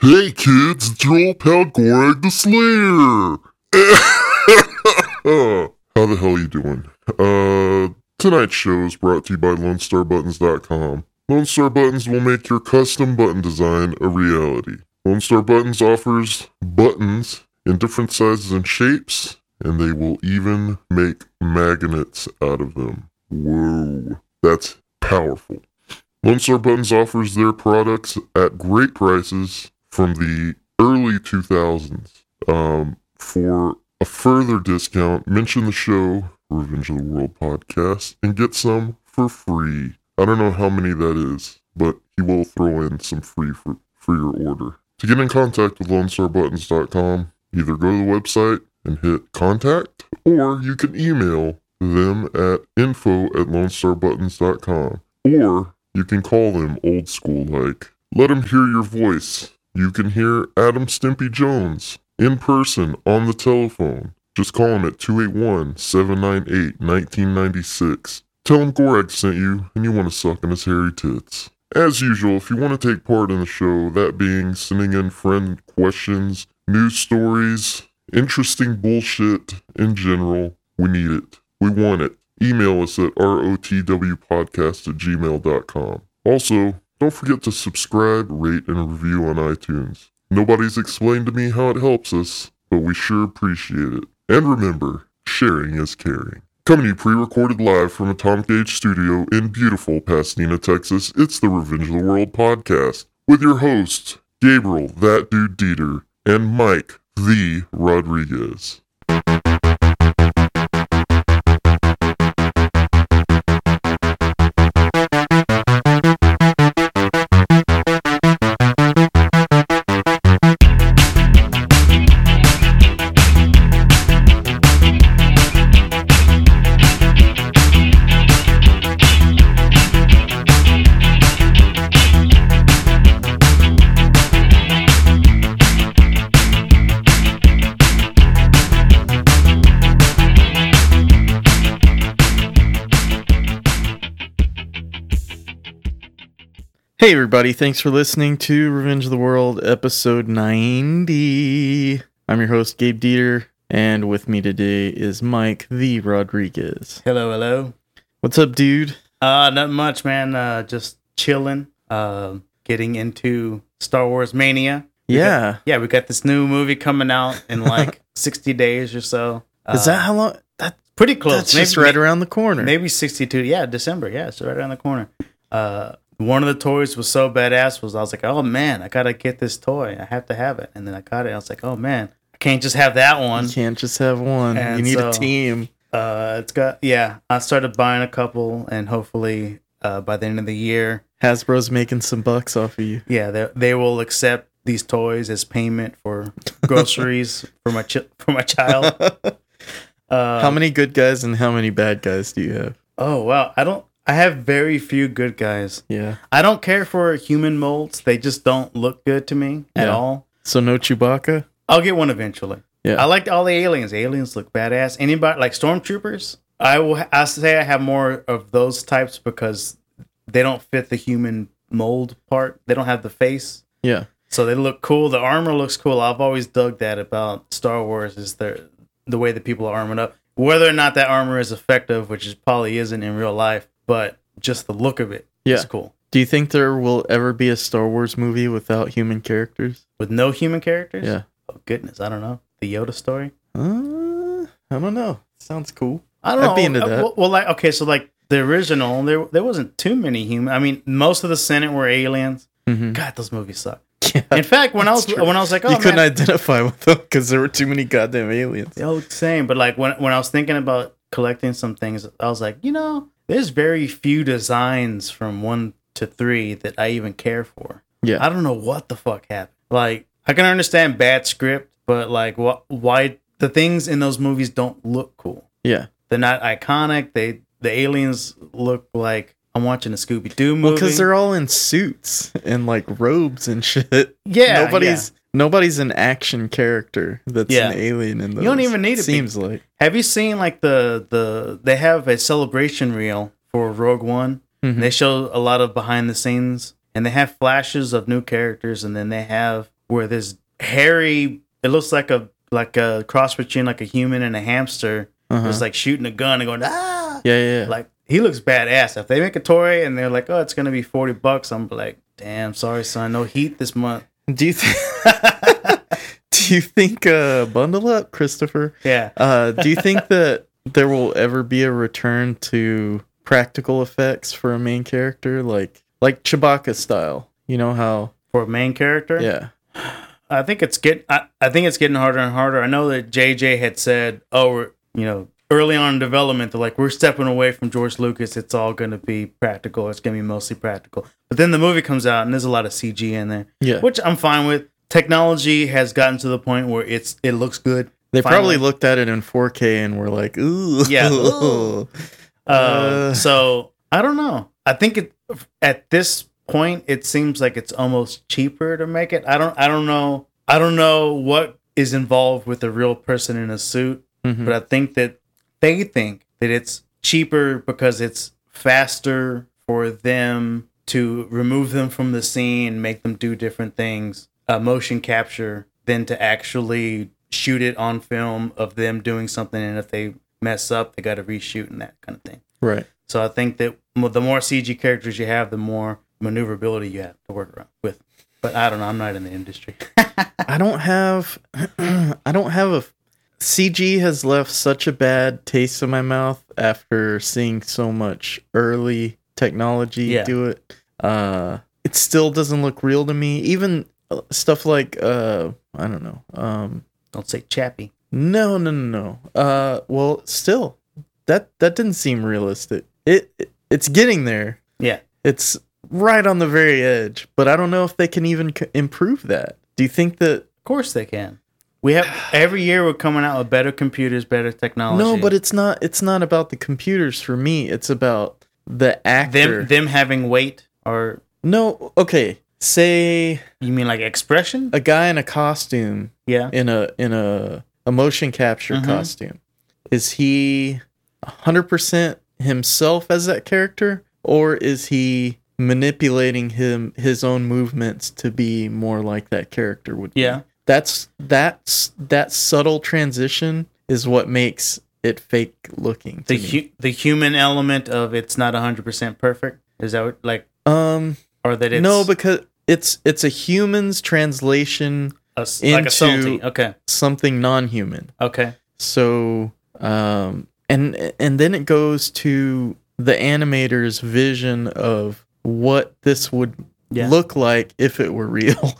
Hey kids, it's your old pal Gorag the Slayer. How the hell are you doing? Uh, tonight's show is brought to you by LoneStarButtons.com. Lone Star Buttons will make your custom button design a reality. Lone Star Buttons offers buttons in different sizes and shapes, and they will even make magnets out of them. Whoa, that's powerful. Lone Star Buttons offers their products at great prices from the early 2000s. Um, for a further discount, mention the show, Revenge of the World podcast, and get some for free. I don't know how many that is, but he will throw in some free for, for your order. To get in contact with LoneStarButtons.com, either go to the website and hit contact, or you can email them at info at LoneStarButtons.com, or you can call them old school like. Let them hear your voice. You can hear Adam Stimpy Jones in person on the telephone. Just call him at 281 798 1996. Tell him Gorag sent you and you want to suck on his hairy tits. As usual, if you want to take part in the show, that being sending in friend questions, news stories, interesting bullshit in general, we need it. We want it. Email us at rotwpodcast at gmail.com. Also, don't forget to subscribe, rate, and review on iTunes. Nobody's explained to me how it helps us, but we sure appreciate it. And remember, sharing is caring. Coming to you pre-recorded live from Atomic Age Studio in beautiful Pasadena, Texas, it's the Revenge of the World podcast with your hosts, Gabriel, that dude Dieter, and Mike, the Rodriguez. Hey, everybody. Thanks for listening to Revenge of the World, episode 90. I'm your host, Gabe Dieter, and with me today is Mike the Rodriguez. Hello, hello. What's up, dude? Uh, not much, man. Uh, just chilling. Uh, getting into Star Wars mania. Yeah. Yeah, we got this new movie coming out in like 60 days or so. Is that how long? That's pretty close? that's just right around the corner. Maybe 62. Yeah, December. Yeah, it's right around the corner. Uh, one of the toys was so badass was I was like, oh man, I gotta get this toy. I have to have it. And then I got it. I was like, oh man, I can't just have that one. You can't just have one. And you need a team. Uh, it's got yeah. I started buying a couple, and hopefully uh, by the end of the year, Hasbro's making some bucks off of you. yeah, they they will accept these toys as payment for groceries for my ch- for my child. Uh, how many good guys and how many bad guys do you have? Oh wow, I don't. I have very few good guys. Yeah. I don't care for human molds. They just don't look good to me at Yeah. all. So no Chewbacca? I'll get one eventually. Yeah. I like all the aliens. Aliens look badass. Anybody like stormtroopers? I will. I say I have more of those types because they don't fit the human mold part. They don't have the face. Yeah. So they look cool. The armor looks cool. I've always dug that about Star Wars is the the way that people are armored up. Whether or not that armor is effective, which is probably isn't in real life, but just the look of it is Yeah. cool. Do you think there will ever be a Star Wars movie without human characters? With no human characters? Yeah. Oh goodness, I don't know. The Yoda story? Uh, I don't know. Sounds cool. I don't I'd know. be into Uh, that. Well, well, like okay, so like the original, there there wasn't too many human. I mean, most of the Senate were aliens. Mhm. God, those movies suck. Yeah. In fact, when I was true. when I was like, oh, you couldn't identify with them because there were too many goddamn aliens. Oh, same. But like when when I was thinking about collecting some things, I was like, you know, there's very few designs from one to three that I even care for. Yeah. I don't know what the fuck happened. Like I can understand bad script, but like what why the things in those movies don't look cool. Yeah. They're not iconic. They the aliens look like I'm watching a Scooby Doo movie. Well, because they're all in suits and like robes and shit. yeah, nobody's nobody's an action character that's Yeah. an alien in those. You don't even need to be. Seems like Have you seen like the the they have a celebration reel for Rogue One? Mhm. They show a lot of behind the scenes and they have flashes of new characters and then they have where this hairy, it looks like a like a cross between like a human and a hamster. Uh-huh. Is like shooting a gun and going ah. yeah, yeah, yeah. Like he looks badass. If they make a toy and they're like, oh, it's gonna be forty bucks, I'm like, damn, sorry, son, no heat this month. Do you think? do you think? Uh, bundle up, Christopher. Yeah. Uh, do you think that there will ever be a return to practical effects for a main character, like like Chewbacca style? You know how? For a main character, Yeah. I think it's get. I, I think it's getting harder and harder. I know that JJ had said, "Oh, you know, early on in development, they're like, we're stepping away from George Lucas. It's all going to be practical. It's going to be mostly practical." But then the movie comes out and there's a lot of CG in there, Yeah. which I'm fine with. Technology has gotten to the point where it's it looks good. They probably looked at it in 4K and were like, "Ooh, Yeah, ooh. Uh, Uh. so I don't know. I think it at this point it seems like it's almost cheaper to make it. I don't. I don't know. I don't know what is involved with a real person in a suit, Mhm. but I think that they think that it's cheaper because it's faster for them to remove them from the scene, make them do different things, uh, motion capture, than to actually shoot it on film of them doing something. And if they mess up, they got to reshoot and that kind of thing. right." So I think that the more CG characters you have, the more maneuverability you have to work around with. But I don't know. I'm not in the industry. I don't have I don't have a CG has left such a bad taste in my mouth after seeing so much early technology Yeah. do it. Uh it still doesn't look real to me. Even uh, stuff like uh I don't know. Um don't say Chappie. no, no, no, no. Uh well, still that that didn't seem realistic. It, it it's getting there. Yeah. It's right on the very edge, but I don't know if they can even c- improve that. Do you think that Of course they can. We have every year we're coming out with better computers, better technology. No, but it's not. It's not about the computers for me. It's about the actor. them them having weight or no, okay. Say you mean like expression? a guy in a costume Yeah. in a in a, a motion capture Mhm. costume. Is he hundred percent himself as that character, or is he manipulating him his own movements to be more like that character would? be? That's that's that subtle transition is what makes it fake looking. The hu- the human element of it's not 100% perfect. Is that what, like um. or that it's no, because it's it's a human's translation a like into- salty. Okay. something non-human. Okay. So um and and then it goes to the animator's vision of what this would Yeah. look like if it were real.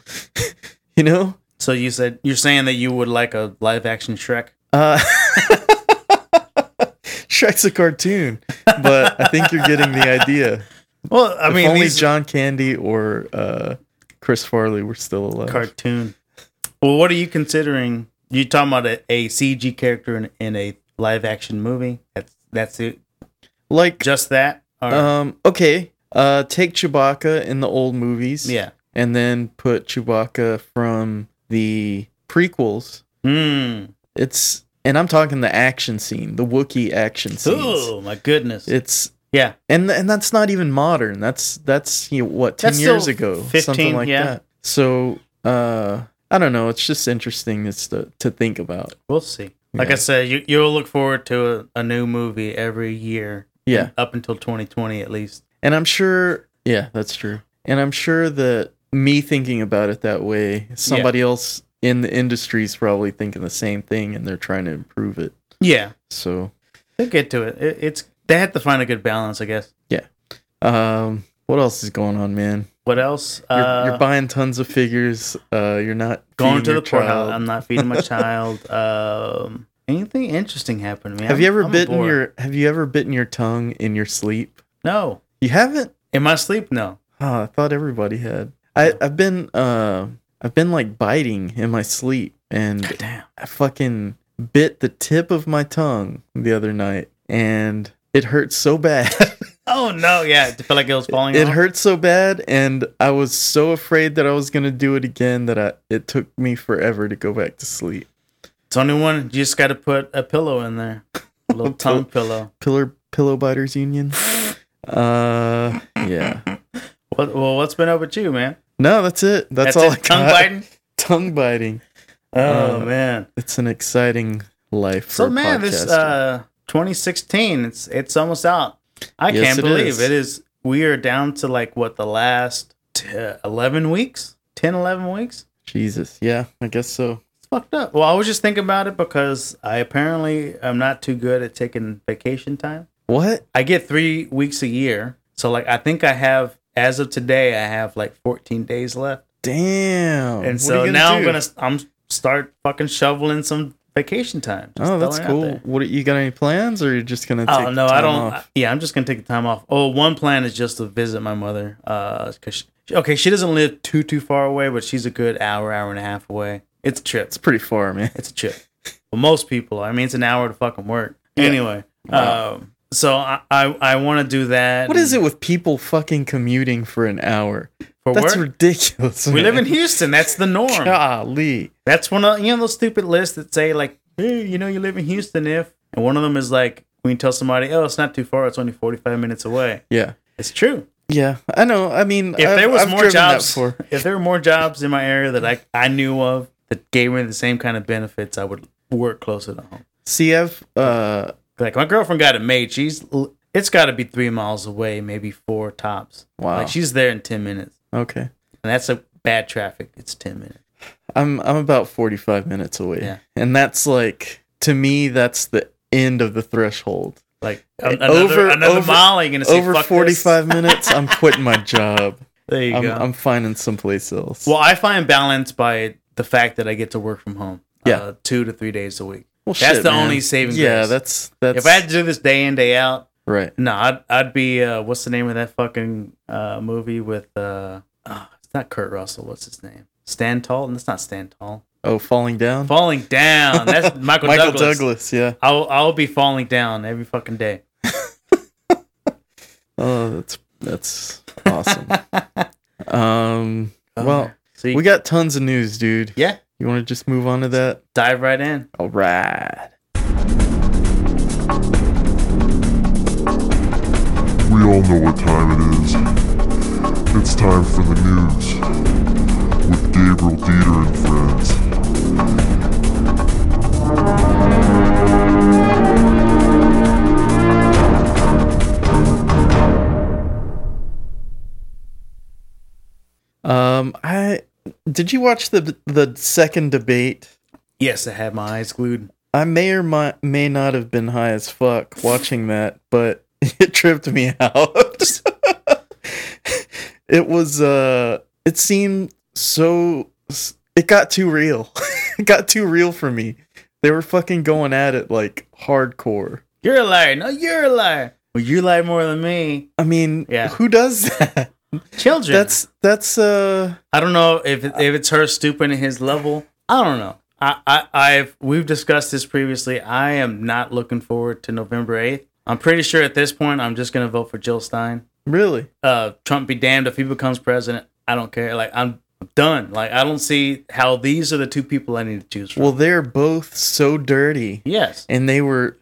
you know? So you said you're saying that you would like a live action Shrek? Uh Shrek's a cartoon, but I think you're getting the idea. Well, I if mean, only these John Candy or uh, Chris Farley were still alive. cartoon. Well, what are you considering? You talking about a, a CG character in, in a live action movie? That's that's it. like, Just that? Or, um, okay, uh, take Chewbacca in the old movies, yeah. and then put Chewbacca from the prequels. Hmm. It's and I'm talking the action scene, the Wookiee action scenes. Oh my goodness. It's yeah. and and that's not even modern. That's that's you know, what ten That's years ago, 15, something like yeah. that. So uh, I don't know. It's just interesting it's to to think about. We'll see. Like Yeah. I said, you you'll look forward to a, a new movie every year. Yeah, Up until 2020 at least. and I'm sure. Yeah, that's true. And I'm sure that me thinking about it that way, somebody else in the industry is probably thinking the same thing, and they're trying to improve it. Yeah. So They'll get to it. it. It's they have to find a good balance, I guess. Yeah. Um, what else is going on, man? What else? You're, uh, you're buying tons of figures. Uh, you're not going to the poorhouse. child. I'm not feeding my child. Um, anything interesting happened to me? Have I'm- you ever I'm bitten bored. your Have you ever bitten your tongue in your sleep? No. You haven't? In my sleep, no. Oh, I thought everybody had. I I've been uh I've been like biting in my sleep, and Damn. I fucking bit the tip of my tongue the other night, and it hurt so bad. Oh no! Yeah, it felt like it was falling. it off. hurt so bad, and I was so afraid that I was gonna do it again that I it took me forever to go back to sleep. It's only one. You just got to put a pillow in there, a little tongue pillow. Pillar Pillow Biters Union. Uh, yeah. What? Well, what's been up with you, man? No, that's it. That's, That's all it. I Tongue got. biting. tongue biting. Oh Uh, man. It's an exciting life. So for a man, this uh 2016, it's it's almost out. I Yes, can't believe is. it is. We are down to like what the last t- 11 weeks, 10, 11 weeks. Jesus. Yeah, I guess so. It's fucked up. Well, I was just thinking about it because I apparently am not too good at taking vacation time. What? I get three weeks a year, so like I think I have as of today I have like 14 days left, Damn. and so are now I'm gonna I'm start fucking shoveling some vacation time. Oh, that's throwing it out cool. What you got any plans, or you're just gonna? Take Oh no, I don't. off? Yeah, I'm just gonna take the time off. Oh, one plan is just to visit my mother. Uh, cause she, okay, she doesn't live too too far away, but she's a good hour, hour and a half away. It's a trip. It's pretty far, man. It's a trip. well, most people. I mean, it's an hour to fucking work. Yeah. Anyway, Wow. um, so I I, I want to do that. What is it with people fucking commuting for an hour? for That's work? ridiculous. we live in. Houston. That's the norm. Golly. That's one of you know those stupid lists that say like, hey, you know, you live in Houston if, and one of them is like when you tell somebody, oh, it's not too far, it's only 45 minutes away. Yeah. It's true. Yeah, I know. I mean, if I've- there was I've more jobs, if there were more jobs in my area that I I knew of that gave me the same kind of benefits, I would work closer to home. See, I've uh, Like my girlfriend got it made. She's it's got to be three miles away, maybe four tops. wow. Like she's there in ten minutes, okay. and that's a bad traffic. It's ten minutes. I'm I'm about 45 minutes away. Yeah. And that's like to me that's the end of the threshold. Like Hey, another, over- another over- mile, you're gonna say Over "Fuck this." 45 minutes, I'm quitting my job. There you I'm, go. I'm finding someplace else. well, I find balance by the fact that I get to work from home. Yeah. uh, two to three days a week. Well, that's shit, the man. only saving Yeah, grace. that's that's If I had to do this day in day out, right. No, I'd I'd be uh, what's the name of that fucking uh, movie with uh, oh, it's not Kurt Russell. What's his name? Stand Tall. and it's not Stand Tall. Oh, falling down. Falling Down. That's Michael, Michael Douglas. Douglas. Yeah. I'll I'll be falling down every fucking day. Oh, that's that's awesome. um. Well, so you, we got tons of news, dude. yeah, You want to just move on to that? dive right in. All right. We all know what time it is. It's time for the news with Gabriel Dieter and did you watch the the second debate? Yes, I had my eyes glued. I may or may, may not have been high as fuck watching that, but it tripped me out. it was uh it seemed so it got too real. it got too real for me. They were fucking going at it like hardcore. You're a liar. No, you're a liar. Well, you lie more than me. I mean, Yeah. who does that? Children. That's that's uh I don't know if if it's her stooping to his level. I don't know. I, I I've we've discussed this previously. I am not looking forward to November eighth. I'm pretty sure at this point I'm just gonna vote for Jill Stein. really. Uh, Trump be damned if he becomes president. I don't care. Like I'm done. Like I don't see how these are the two people I need to choose from. Well, they're both so dirty yes, and they were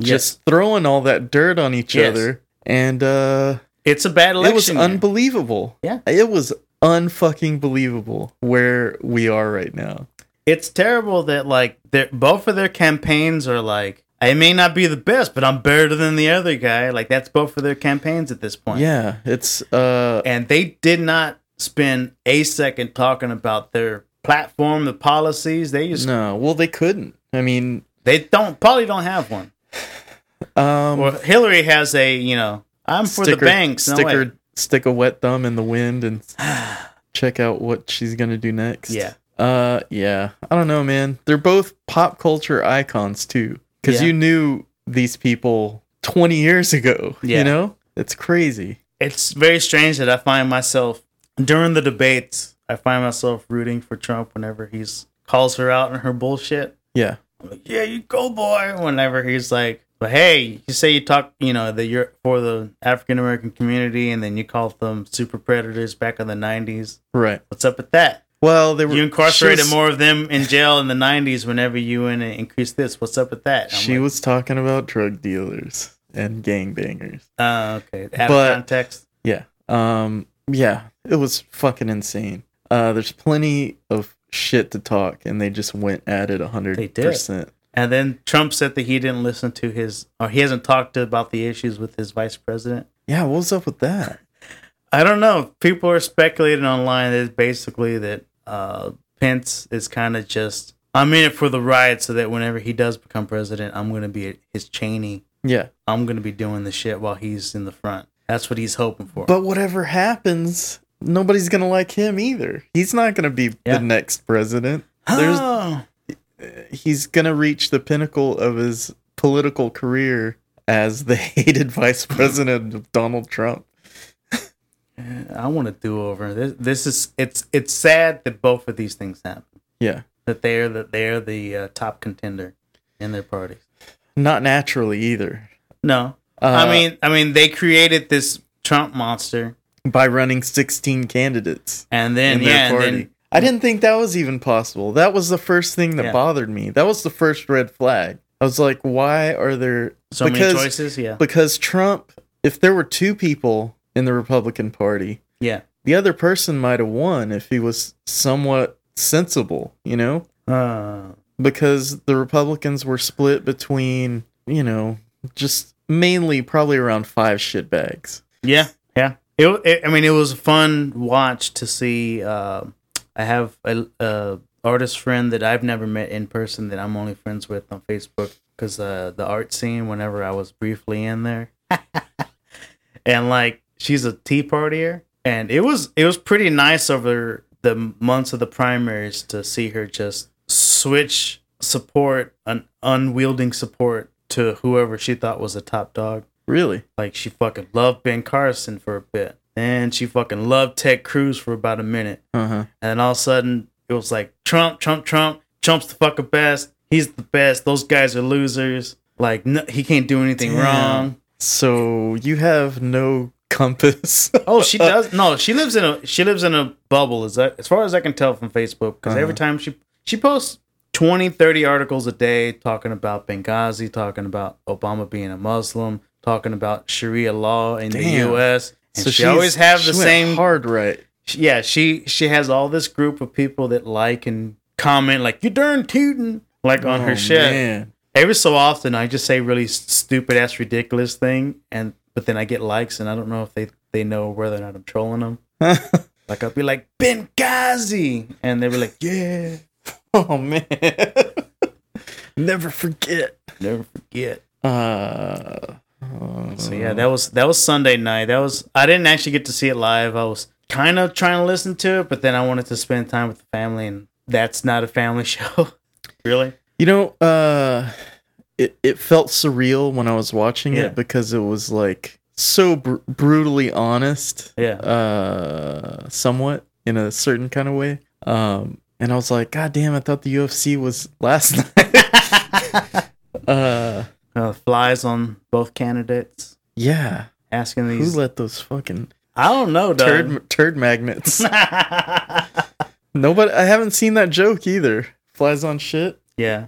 Yes. just throwing all that dirt on each Yes. other and uh it's a bad election. it was unbelievable. Yeah. It was unfucking believable where we are right now. it's terrible that like both of their campaigns are like I may not be the best, but I'm better than the other guy. Like that's both of their campaigns at this point. Yeah, it's uh and they did not spend a second talking about their platform, the policies. They just no, well they couldn't. I mean, they don't probably don't have one. um Well, Hillary has a you know I'm for the banks. No way. sticker stick a wet thumb in the wind and check out what she's going to do next. Yeah. Uh yeah. I don't know, man. They're both pop culture icons too cuz Yeah. you knew these people 20 years ago, Yeah. you know? It's crazy. It's very strange that I find myself during the debates. I find myself rooting for Trump whenever he's calls her out on her bullshit. Yeah. Like, yeah, you go, boy. Whenever he's like, but hey, you say you talk, you know, that you're for the African American community, and then you call them super predators back in the '90s. Right. What's up with that? Well, they were You incarcerated was- more of them in jail in the '90s. Whenever you and increase this, what's up with that? I'm She like, was talking about drug dealers and gangbangers. uh, okay, out but- of context. Yeah. Um yeah, it was fucking insane. Uh there's plenty of shit to talk, and they just went at it hundred percent. And then Trump said that he didn't listen to his, or he hasn't talked about the issues with his vice president. Yeah, what's up with that? I don't know. People are speculating online that basically that uh, Pence is kind of just I'm in it for the ride, so that whenever he does become president, I'm going to be his Cheney. Yeah, I'm going to be doing the shit while he's in the front. That's what he's hoping for. but whatever happens, nobody's gonna like him either. He's not gonna be Yeah. the next president. There's he's gonna reach the pinnacle of his political career as the hated vice president of Donald Trump. I want to do over. This, this is it's it's sad that both of these things happen. Yeah, That they're that they're the uh, top contender in their parties. not naturally either. No, Uh, I mean I mean they created this Trump monster, by running 16 candidates and then in their yeah, and then I didn't think that was even possible. That was the first thing that Yeah. bothered me. That was the first red flag. I was like, why are there so because many choices. Yeah, because Trump if there were two people in the Republican Party, yeah. the other person might have won if he was somewhat sensible, you know? Uh, Because the Republicans were split between, you know, just mainly probably around five shitbags. yeah, yeah. It, it. I mean, it was a fun watch to see. Uh, I have a, a artist friend that I've never met in person that I'm only friends with on Facebook because uh, the art scene. Whenever I was briefly in there, and like she's a tea partier, and it was it was pretty nice over the months of the primaries to see her just switch support an unwielding support to whoever she thought was a top dog. Really? Like she fucking loved Ben Carson for a bit. And she fucking loved Ted Cruz for about a minute. Uh-huh. And then all of a sudden it was like Trump, Trump, Trump. Trump's the fucking best. He's the best. Those guys are losers. Like no, he can't do anything Damn. wrong. So you have no compass. Oh, she does. No, she lives in a she lives in a bubble. As that, as far as I can tell from Facebook, because every Uh-huh. time she she posts 20, 30 articles a day talking about Benghazi, talking about Obama being a Muslim, talking about Sharia law in the U.S. And she always have the same. hard right. Yeah, she she has all this group of people that like and comment like you darn tootin' like on her Oh, shit. man. Every so often, I just say really stupid ass ridiculous thing, and but then I get likes, and I don't know if they they know whether or not I'm trolling them. Like I'll be like Benghazi, and they'll be like, yeah, oh man. Never forget. never forget. Uh, So yeah, that was that was Sunday night. That was I didn't actually get to see it live. I was kind of trying to listen to it, but then I wanted to spend time with the family, and that's not a family show. really? You know, uh, it it felt surreal when I was watching Yeah. it because it was like so br- brutally honest, Yeah. uh, somewhat in a certain kind of way. Um, and I was like, God damn! I thought the UFC was last night. uh, Uh, flies on both candidates, yeah. asking these. Who let those fucking I don't know, turd Doug. turd magnets? Nobody. I haven't seen that joke either. Flies on shit. yeah,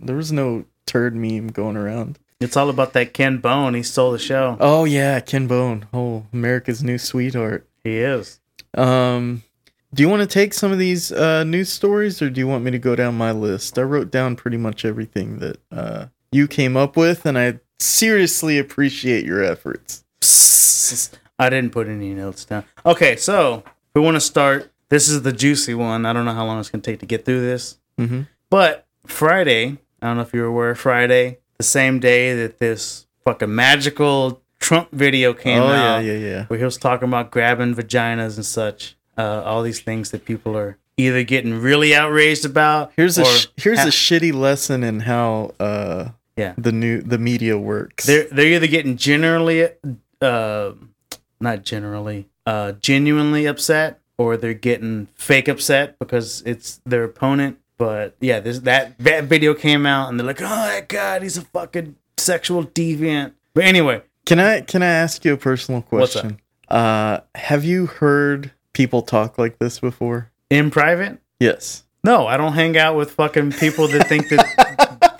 There was no turd meme going around. it's all about that Ken Bone. He stole the show. Oh yeah, Ken Bone. Oh, America's new sweetheart. He is. Um, do you want to take some of these uh, news stories, or do you want me to go down my list? I wrote down pretty much everything that uh, you came up with, and I seriously appreciate your efforts. Psst. I didn't put any notes down. Okay, so we want to start. This is the juicy one. I don't know how long it's going to take to get through this. Mhm. But Friday, I don't know if you were aware, Friday, the same day that this fucking magical Trump video came oh yeah, out, yeah, yeah. where he was talking about grabbing vaginas and such, uh, all these things that people are either getting really outraged about. Here's a sh- here's ha- a shitty lesson in how uh, Yeah. the new the media works. they're they're either getting generally uh not generally uh genuinely upset or they're getting fake upset because it's their opponent but yeah this that that video came out and they're like oh my god he's a fucking sexual deviant but anyway Can I can I ask you a personal question? Uh, have you heard people talk like this before? in private Yes. no i don't hang out with fucking people that think that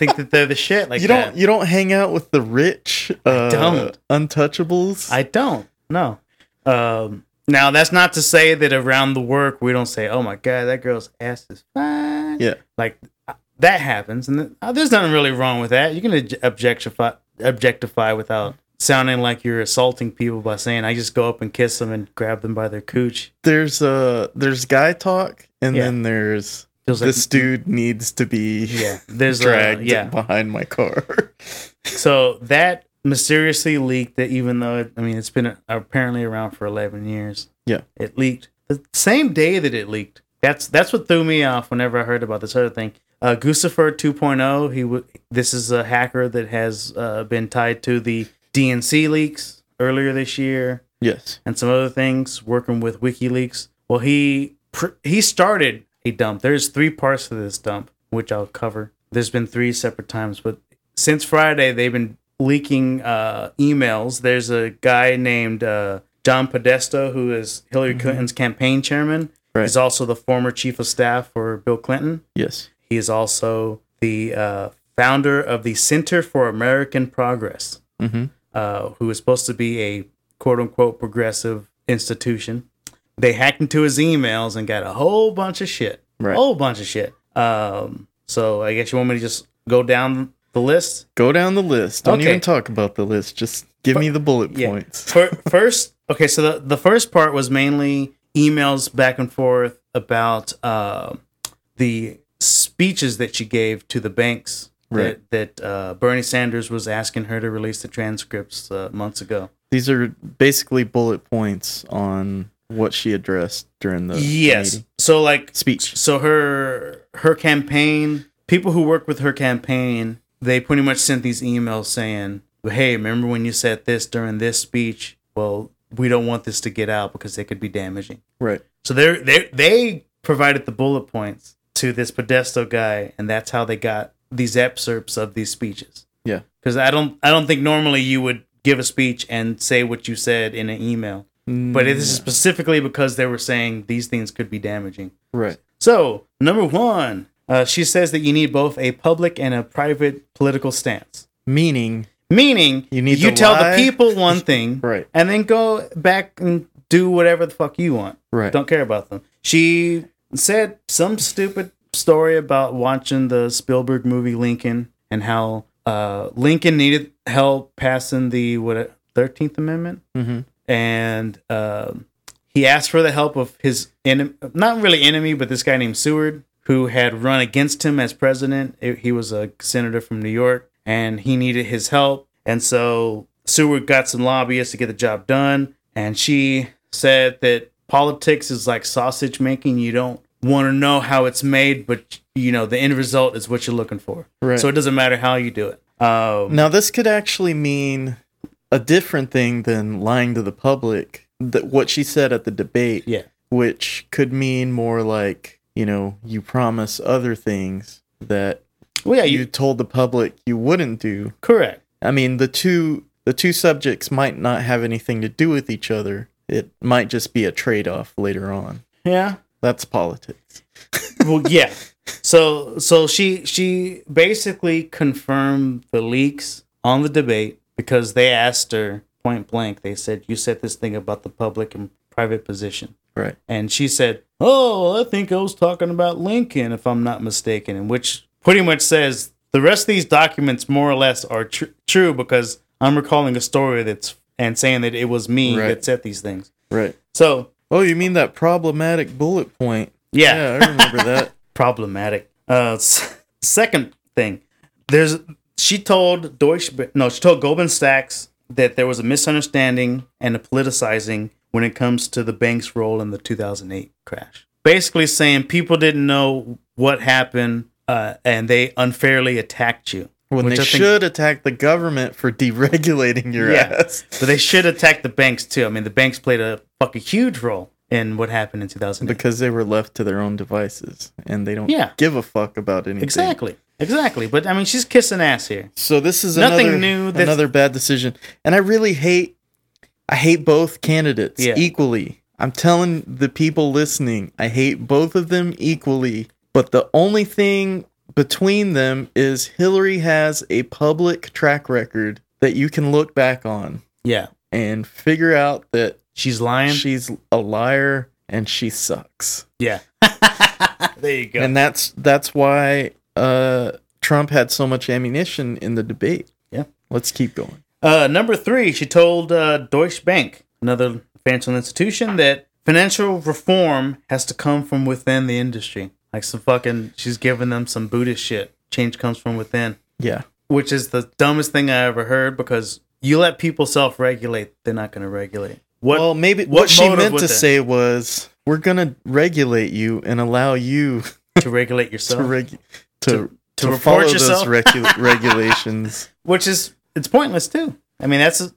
think that they're the shit like you don't you don't hang out with the rich uh, don't. untouchables. I don't. No. Um, Now that's not to say that around the work we don't say, "Oh my god, that girl's ass is fine." Yeah. like uh, that happens, and uh, there's nothing really wrong with that. You can objectify objectify without sounding like you're assaulting people by saying, "I just go up and kiss them and grab them by their cooch." There's uh there's guy talk, and Yeah. then there's Feels like- this dude needs to be Yeah, there's a dragged yeah. behind my car. So that mysteriously leaked. That even though it, I mean it's been apparently around for 11 years. Yeah. it leaked the same day that it leaked. That's that's what threw me off whenever I heard about this other thing. Uh, Guccifer 2.0. He w- this is a hacker that has uh, been tied to the DNC leaks earlier this year yes. and some other things, working with WikiLeaks. Well, he pr- he started a dump. There's three parts to this dump, which I'll cover. There's been three separate times, but since Friday they've been leaking uh, emails. There's a guy named uh, John Podesta who is Hillary Clinton's campaign chairman. Right. He's also the former chief of staff for Bill Clinton. Yes. He is also the uh, founder of the Center for American Progress Mm-hmm. uh, who is supposed to be a quote unquote progressive institution. They hacked into his emails and got a whole bunch of shit. Right. A whole bunch of shit. Um, so I guess you want me to just go down the list? Go down the list. Don't Okay. even talk about the list. Just give me the bullet Yeah. points. Fir- first, okay, so the, the first part was mainly emails back and forth about uh, the speeches that she gave to the banks Right. that, that uh, Bernie Sanders was asking her to release the transcripts uh, months ago. These are basically bullet points on what she addressed during the yes. meeting. So like speech. so her her campaign people who work with her campaign they pretty much sent these emails saying hey remember when you said this during this speech well we don't want this to get out because it could be damaging Right. so they they they provided the bullet points to this Podesta guy and that's how they got these excerpts of these speeches Yeah. because i don't i don't think normally you would give a speech and say what you said in an email but it is is specifically because they were saying these things could be damaging Right. so, number one, uh, she says that you need both a public and a private political stance. Meaning, Meaning, You need you tell lie. the people one thing, right. and then go back and do whatever the fuck you want. Right. Don't care about them. She said some stupid story about watching the Spielberg movie Lincoln and how uh, Lincoln needed help passing the what Thirteenth Amendment Mm-hmm. And um he asked for the help of his enemy, not really enemy, but this guy named Seward, who had run against him as president. He was a senator from New York, and he needed his help. And so Seward got some lobbyists to get the job done. And she said that politics is like sausage making. You don't want to know how it's made, but you know the end result is what you're looking for. Right. So it doesn't matter how you do it. Um, Now, this could actually mean a different thing than lying to the public. That what she said at the debate, Yeah. which could mean more like you know you promise other things that well, yeah, you you told the public you wouldn't do. correct. I mean, the two the two subjects might not have anything to do with each other. It might just be a trade off later on. Yeah. That's politics. well yeah so so she she basically confirmed the leaks on the debate because they asked her point blank they said you said this thing about the public and private position Right. and she said oh i think i was talking about lincoln if i'm not mistaken and which pretty much says the rest of these documents more or less are tr- true because i'm recalling a story that's and saying that it was me Right. that said these things Right. so Oh, you mean that problematic bullet point? yeah Yeah, I remember that. problematic. Uh, s- second thing, there's she told Deutsche no, she told Goldman Sachs that there was a misunderstanding and a politicizing when it comes to the bank's role in the 2008 crash. Basically, saying people didn't know what happened uh, and they unfairly attacked you. When Which they think- should attack the government for deregulating your Yeah. ass. But they should attack the banks too. I mean, the banks played a fucking huge role in what happened in 2008. Because they were left to their own devices and they don't Yeah. give a fuck about anything. exactly, exactly. But I mean, she's kissing ass here. So this is Nothing another, new that's- another bad decision. And I really hate I hate both candidates Yeah. equally. I'm telling the people listening, I hate both of them equally. But the only thing between them is Hillary has a public track record that you can look back on Yeah. and figure out that She's lying. she's a liar and she sucks. yeah. there you go. And that's that's why uh Trump had so much ammunition in the debate. Yeah. Let's keep going. Uh, number three, she told uh, Deutsche Bank, another financial institution, that financial reform has to come from within the industry. Like some fucking, she's giving them some Buddhist shit. Change comes from within, Yeah. which is the dumbest thing I ever heard because you let people self regulate, they're not going to regulate. What? well, maybe what what, she meant to say was we're going to regulate you and allow you to regulate yourself. to reg- to to to, follow yourself? those recu- regulations. which is it's pointless too. I mean, that's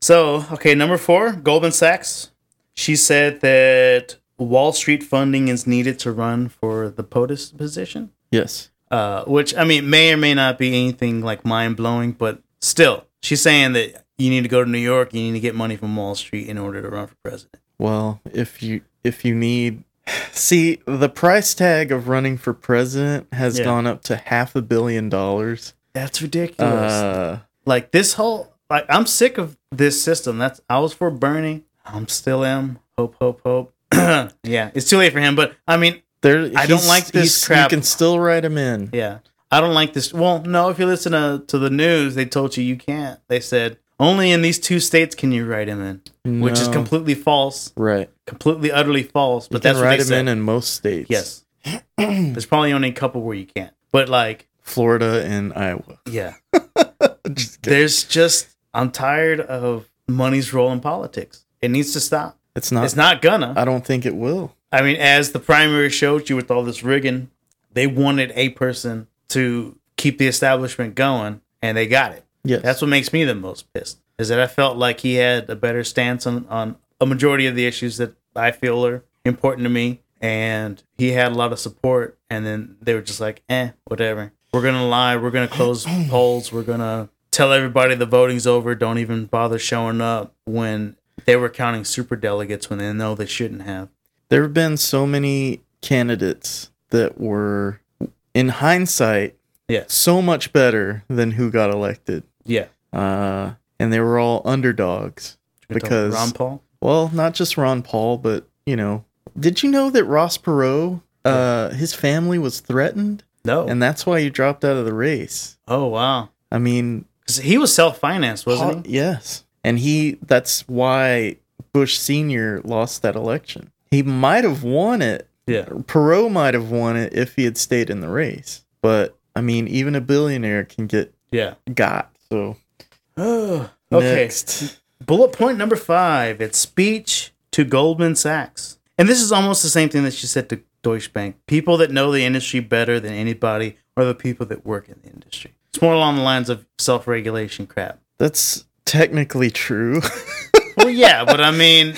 so okay. Number four, Goldman Sachs. She said that Wall Street funding is needed to run for the POTUS position, Yes. uh, which I mean may or may not be anything like mind blowing, but still, she's saying that you need to go to New York, you need to get money from Wall Street in order to run for president. Well, if you if you need see the price tag of running for president has Yeah. gone up to half a billion dollars. That's ridiculous. Uh, like this whole like I'm sick of this system. That's I was for Bernie. I'm still am. Hope, hope, hope. yeah, it's too late for him. But I mean, there I don't like this crap. You can still write him in. yeah, I don't like this. Well, no, if you listen to, to the news, they told you you can't. They said only in these two states can you write him in, which is completely false, right. completely utterly false. You But can that's what write him said. in in most states. Yes, there's probably only a couple where you can't. But like, Florida and Iowa. yeah, Just there's just I'm tired of money's role in politics. It needs to stop. it's not. It's not gonna. I don't think it will. I mean, as the primary showed you with all this rigging, they wanted a person to keep the establishment going, and they got it. Yes. That's what makes me the most pissed. Is that I felt like he had a better stance on, on a majority of the issues that I feel are important to me, and he had a lot of support. And then they were just like, "Eh, whatever. We're gonna lie. We're gonna close polls. We're gonna tell everybody the voting's over. Don't even bother showing up." When they were counting super delegates when they know they shouldn't have. there have been so many candidates that were, in hindsight, Yeah. so much better than who got elected. Yeah. Uh, and they were all underdogs. Because- Ron Paul. Well, not just Ron Paul, but you know, did you know that Ross Perot, uh, his family was threatened, No. and that's why he dropped out of the race. oh wow. I mean, 'Cause he was self financed, wasn't Paul- he? yes, and he that's why Bush Senior lost that election. He might have won it. Yeah. Perot might have won it if he had stayed in the race. But I mean, even a billionaire can get Yeah. got. So okay. next, Bullet point number five. It's speech to Goldman Sachs. And this is almost the same thing that she said to Deutsche Bank. People that know the industry better than anybody are the people that work in the industry. It's more along the lines of self regulation crap. that's technically true. Well, yeah, but I mean,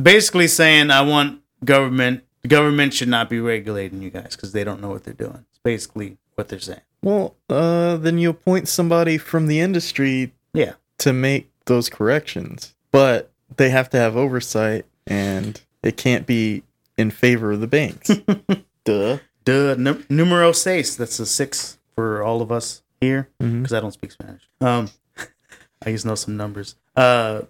basically saying I want government, the government should not be regulating you guys because they don't know what they're doing. It's basically what they're saying. Well, uh, then you appoint somebody from the industry Yeah. to make those corrections, but they have to have oversight, and it can't be in favor of the banks. Duh. Duh, num- numero seis. That's a six for all of us here because I don't speak Spanish. Um, I just know some numbers. Uh,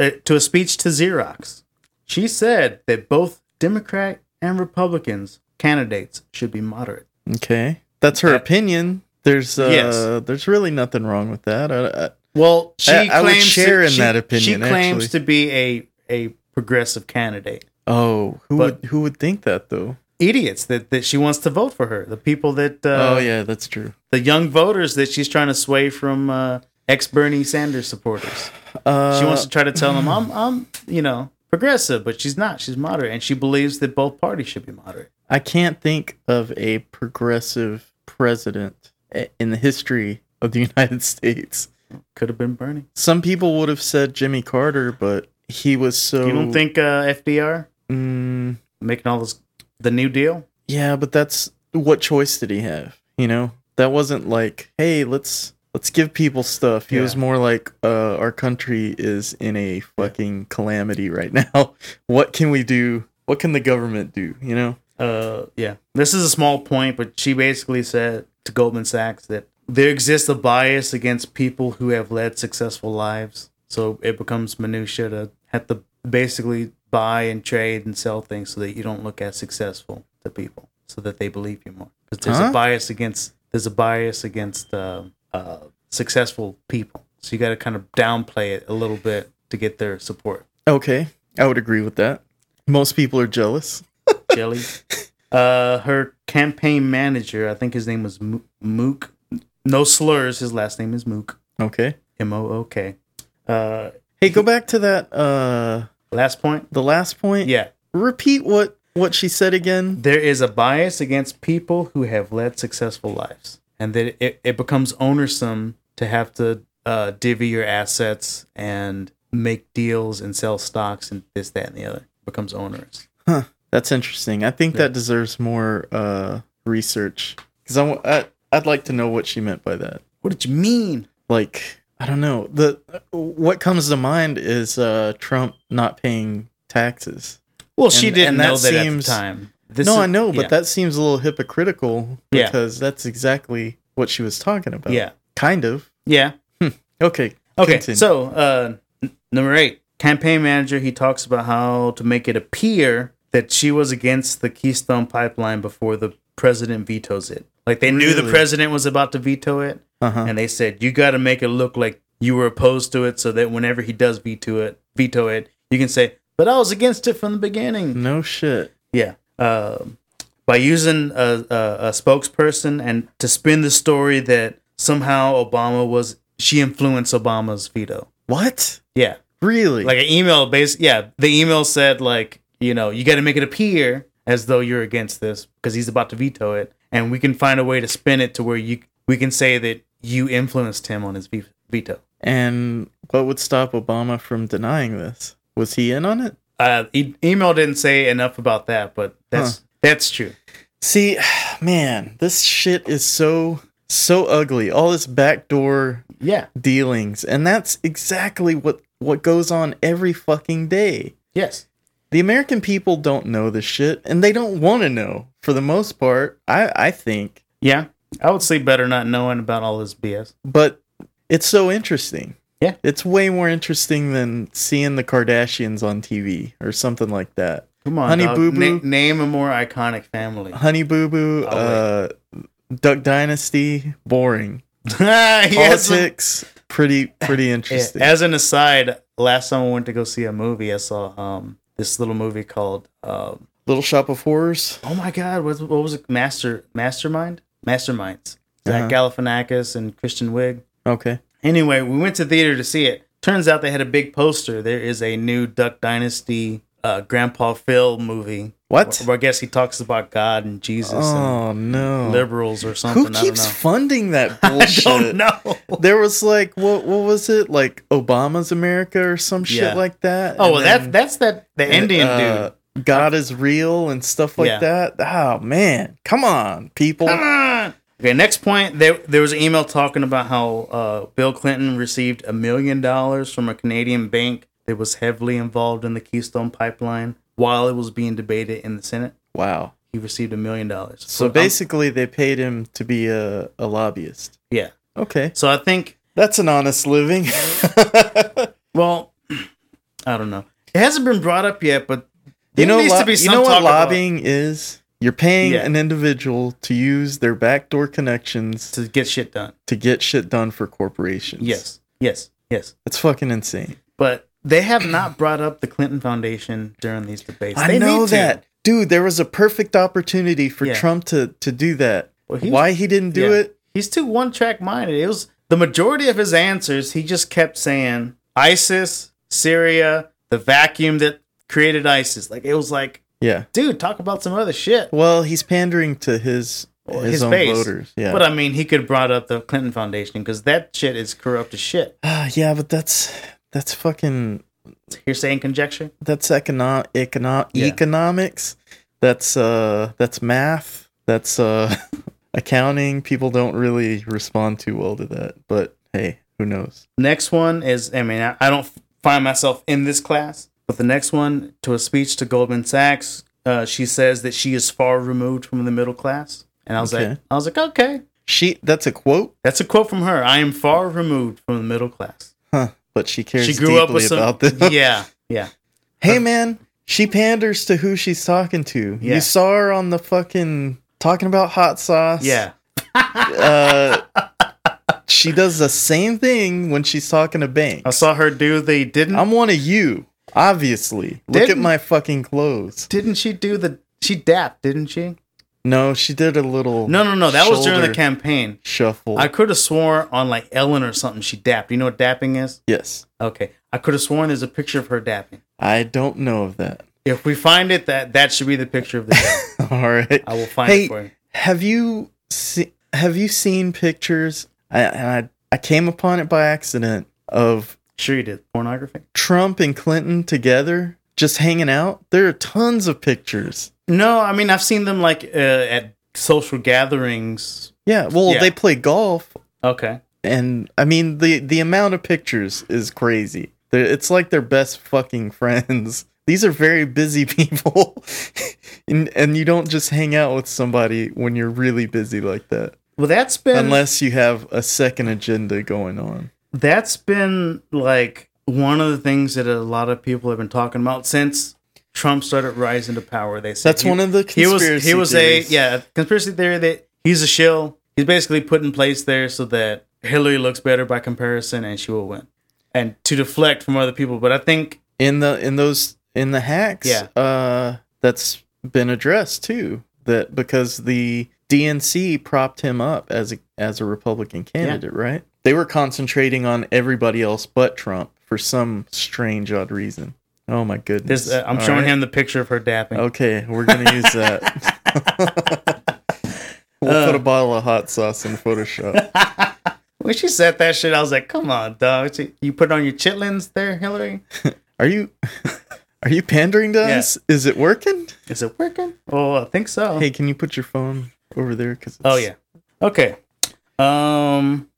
uh, to a speech to Xerox, she said that both Democrat and Republicans candidates should be moderate. Okay, that's her Uh, opinion. There's uh, Yes. there's really nothing wrong with that. I, I, Well, she I- I would claims share to, in she, that opinion, She claims actually. to be a a progressive candidate. oh, who But- would who would think that though? Idiots that, that she wants to vote for her. The people that uh, oh yeah, that's true. the young voters that she's trying to sway from uh, ex Bernie Sanders supporters. Uh, She wants to try to tell them I'm I'm you know progressive, but she's not. She's moderate, and she believes that both parties should be moderate. I can't think of a progressive president in the history of the United States. Could have been Bernie. Some people would have said Jimmy Carter, but he was so. You don't think uh, FDR Mm, making all this the New Deal? yeah, but that's what choice did he have? You know, that wasn't like, hey, let's let's give people stuff. He Yeah. was more like, uh, our country is in a fucking calamity right now. what can we do? What can the government do? You know? Uh, yeah. This is a small point, but she basically said to Goldman Sachs that there exists a bias against people who have led successful lives. So it becomes minutia to have to basically buy and trade and sell things so that you don't look as successful to people, so that they believe you more. Because there's Huh? a bias against there's a bias against uh, uh, successful people, so you got to kind of downplay it a little bit to get their support. Okay, I would agree with that. Most people are jealous. Jelly. Uh, her campaign manager, I think his name was Mo- Mook. No slurs. His last name is Mook. Okay. M O O K. Uh, Hey, go back to that. Uh, last point. the last point. Yeah, Repeat what what she said again. there is a bias against people who have led successful lives, and that it, it becomes onersome to have to uh, divvy your assets and make deals and sell stocks and this, that, and the other. It becomes onerous. That's interesting. I think that deserves more uh, research because I, I I'd like to know what she meant by that. What did you mean? Like I don't know. The what comes to mind is uh, Trump not paying taxes. Well, she And- didn't and know that that seems- at the time. This no, is- I know, but yeah. that seems a little hypocritical Yeah. because that's exactly what she was talking about. yeah, kind of. yeah. Okay. Okay, continue. so uh, n- number eight, campaign manager. He talks about how to make it appear that she was against the Keystone Pipeline before the president vetoes it. Like they knew the president was about to veto it, uh huh. and they said you got to make it look like you were opposed to it, so that whenever he does veto it, veto it, you can say, "But I was against it from the beginning." No shit. Yeah. Um by using a, a, a spokesperson and to spin the story that somehow Obama was she influenced Obama's veto. What? Yeah. Really? Like an email based yeah, the email said like, you know, you got to make it appear as though you're against this because he's about to veto it and we can find a way to spin it to where you we can say that you influenced him on his veto. and what would stop Obama from denying this? Was he in on it? Uh, e- email didn't say enough about that, but that's that's true. See, man, this shit is so so ugly. All this backdoor Yeah. dealings, and that's exactly what what goes on every fucking day. Yes. The American people don't know this shit, and they don't want to know. For the most part, I I think, Yeah. I would sleep better not knowing about all this BS. but it's so interesting. Yeah. It's way more interesting than seeing the Kardashians on TV or something like that. Come on, Honey dog. Boo Boo? Na- name a more iconic family. Honey Boo Boo, uh, Duck Dynasty, boring. Politics, pretty pretty interesting. As an aside, last time I went to go see a movie, I saw um this little movie called um Little Shop of Horrors. oh my god, what, what was it? Master Mastermind? Masterminds. Zach Uh-huh. Galifianakis and Kristen Wiig. Okay. Anyway, we went to theater to see it. Turns out they had a big poster. There is a new Duck Dynasty uh, Grandpa Phil movie. What? Where I guess he talks about God and Jesus Oh no. liberals or something. Who I don't keeps know. funding that I bullshit? don't know. There was like what what was it? Like Obama's America or some shit Yeah. like that. Oh And well, that that's that the Indian uh, dude. God is real and stuff like Yeah. that. Oh man, come on, people. Come on. Okay, next point. There, there was an email talking about how uh, Bill Clinton received a million dollars from a Canadian bank that was heavily involved in the Keystone Pipeline while it was being debated in the Senate. Wow. He received a million dollars. So basically, they paid him to be a, a lobbyist. yeah. Okay, So I think, that's an honest living. well, I don't know. It hasn't been brought up yet, but you know, needs lo- to be you know what about- lobbying is? You're paying Yeah. an individual to use their backdoor connections to get shit done. to get shit done for corporations. Yes, yes, yes. It's fucking insane. But they have not brought up the Clinton Foundation during these debates. I They know that. Dude, there was a perfect opportunity for Yeah. Trump to, to do that. Well, he- Why he didn't do Yeah. it? He's too one track minded. It was the majority of his answers. He just kept saying ISIS, Syria, the vacuum that created ISIS. Like it was like, Yeah. dude, talk about some other shit. Well, he's pandering to his Well, his, his own base. voters. Yeah. But I mean, he could have brought up the Clinton Foundation because that shit is corrupt as shit. Ah, yeah, but that's that's fucking You're saying conjecture? that's econo- econo- Yeah. economics. That's uh that's math. That's uh accounting. People don't really respond too well to that. But hey, who knows? Next one is, I mean, I, I don't find myself in this class, but the next one to a speech to Goldman Sachs, uh, she says that she is far removed from the middle class. And I was Okay. like, I was like, okay, She that's a quote, That's a quote from her. I am far removed from the middle class. huh? But she cares She grew up deeply with some. about this. yeah, yeah. Hey man, she panders to who she's talking to. Yeah. You saw her on the fucking talking about hot sauce. Yeah. Uh, she does the same thing when she's talking to Banks. I saw her do the didn't I'm one of you, obviously. Look at my fucking clothes. didn't she do the she dapped, didn't she? No, she did a little No, no, no. That was during the campaign. shuffle. I could have sworn on like Ellen or something she dapped. You know what dapping is? yes. Okay. I could have sworn there's a picture of her dapping. I don't know of that. If we find it, that that should be the picture of the day. All right. I will find Hey, it for you. Have you se- have you seen pictures? I, I I came upon it by accident of Sure you did. Pornography? Trump and Clinton together just hanging out. There are tons of pictures. No, I mean I've seen them like uh, at social gatherings. Yeah, well, Yeah. they play golf, Okay. and I mean the the amount of pictures is crazy. They're, it's like they're best fucking friends. These are very busy people, and and you don't just hang out with somebody when you're really busy like that, Well, that's been unless you have a second agenda going on. that's been like one of the things that a lot of people have been talking about since Trump started rising to power. They said That's one of the he was conspiracy he was theories. a yeah conspiracy theory that he's a shill. He's basically put in place there so that Hillary looks better by comparison and she will win, and to deflect from other people. But I think in the in those in the hacks Yeah. uh that's been addressed too that because the DNC propped him up as a as a Republican candidate right they were concentrating on everybody else but Trump for some strange odd reason oh my goodness this uh, I'm All showing right. him the picture of her dapping. okay we're gonna use that we'll Uh. put a bottle of hot sauce in Photoshop When she said that shit, I was like, "Come on, dog! You put on your chitlins there, Hillary? are you are you pandering to Yeah. us is it working Is it working? Oh, I think so. hey can you put your phone over there because Oh yeah. Okay. Um,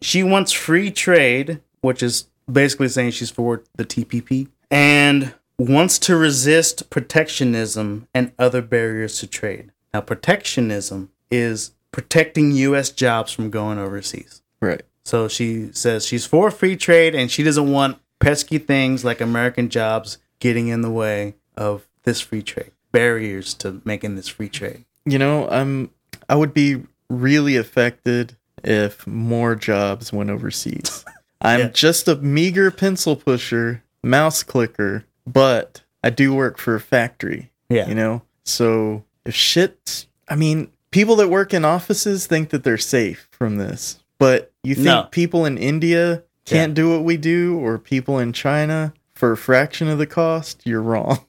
she wants free trade, which is basically saying she's for the TPP, and wants to resist protectionism and other barriers to trade. Now, protectionism is protecting U.S. jobs from going overseas. right So she says she's for free trade and she doesn't want pesky things like American jobs getting in the way of this free trade. Barriers to making this free trade. You know, I'm I would be really affected if more jobs went overseas. I'm Yeah. just a meager pencil pusher, mouse clicker, but I do work for a factory, Yeah. you know? So if shit, I mean, people that work in offices think that they're safe from this. But you think No. people in India can't do what we do or people in China for a fraction of the cost? You're wrong.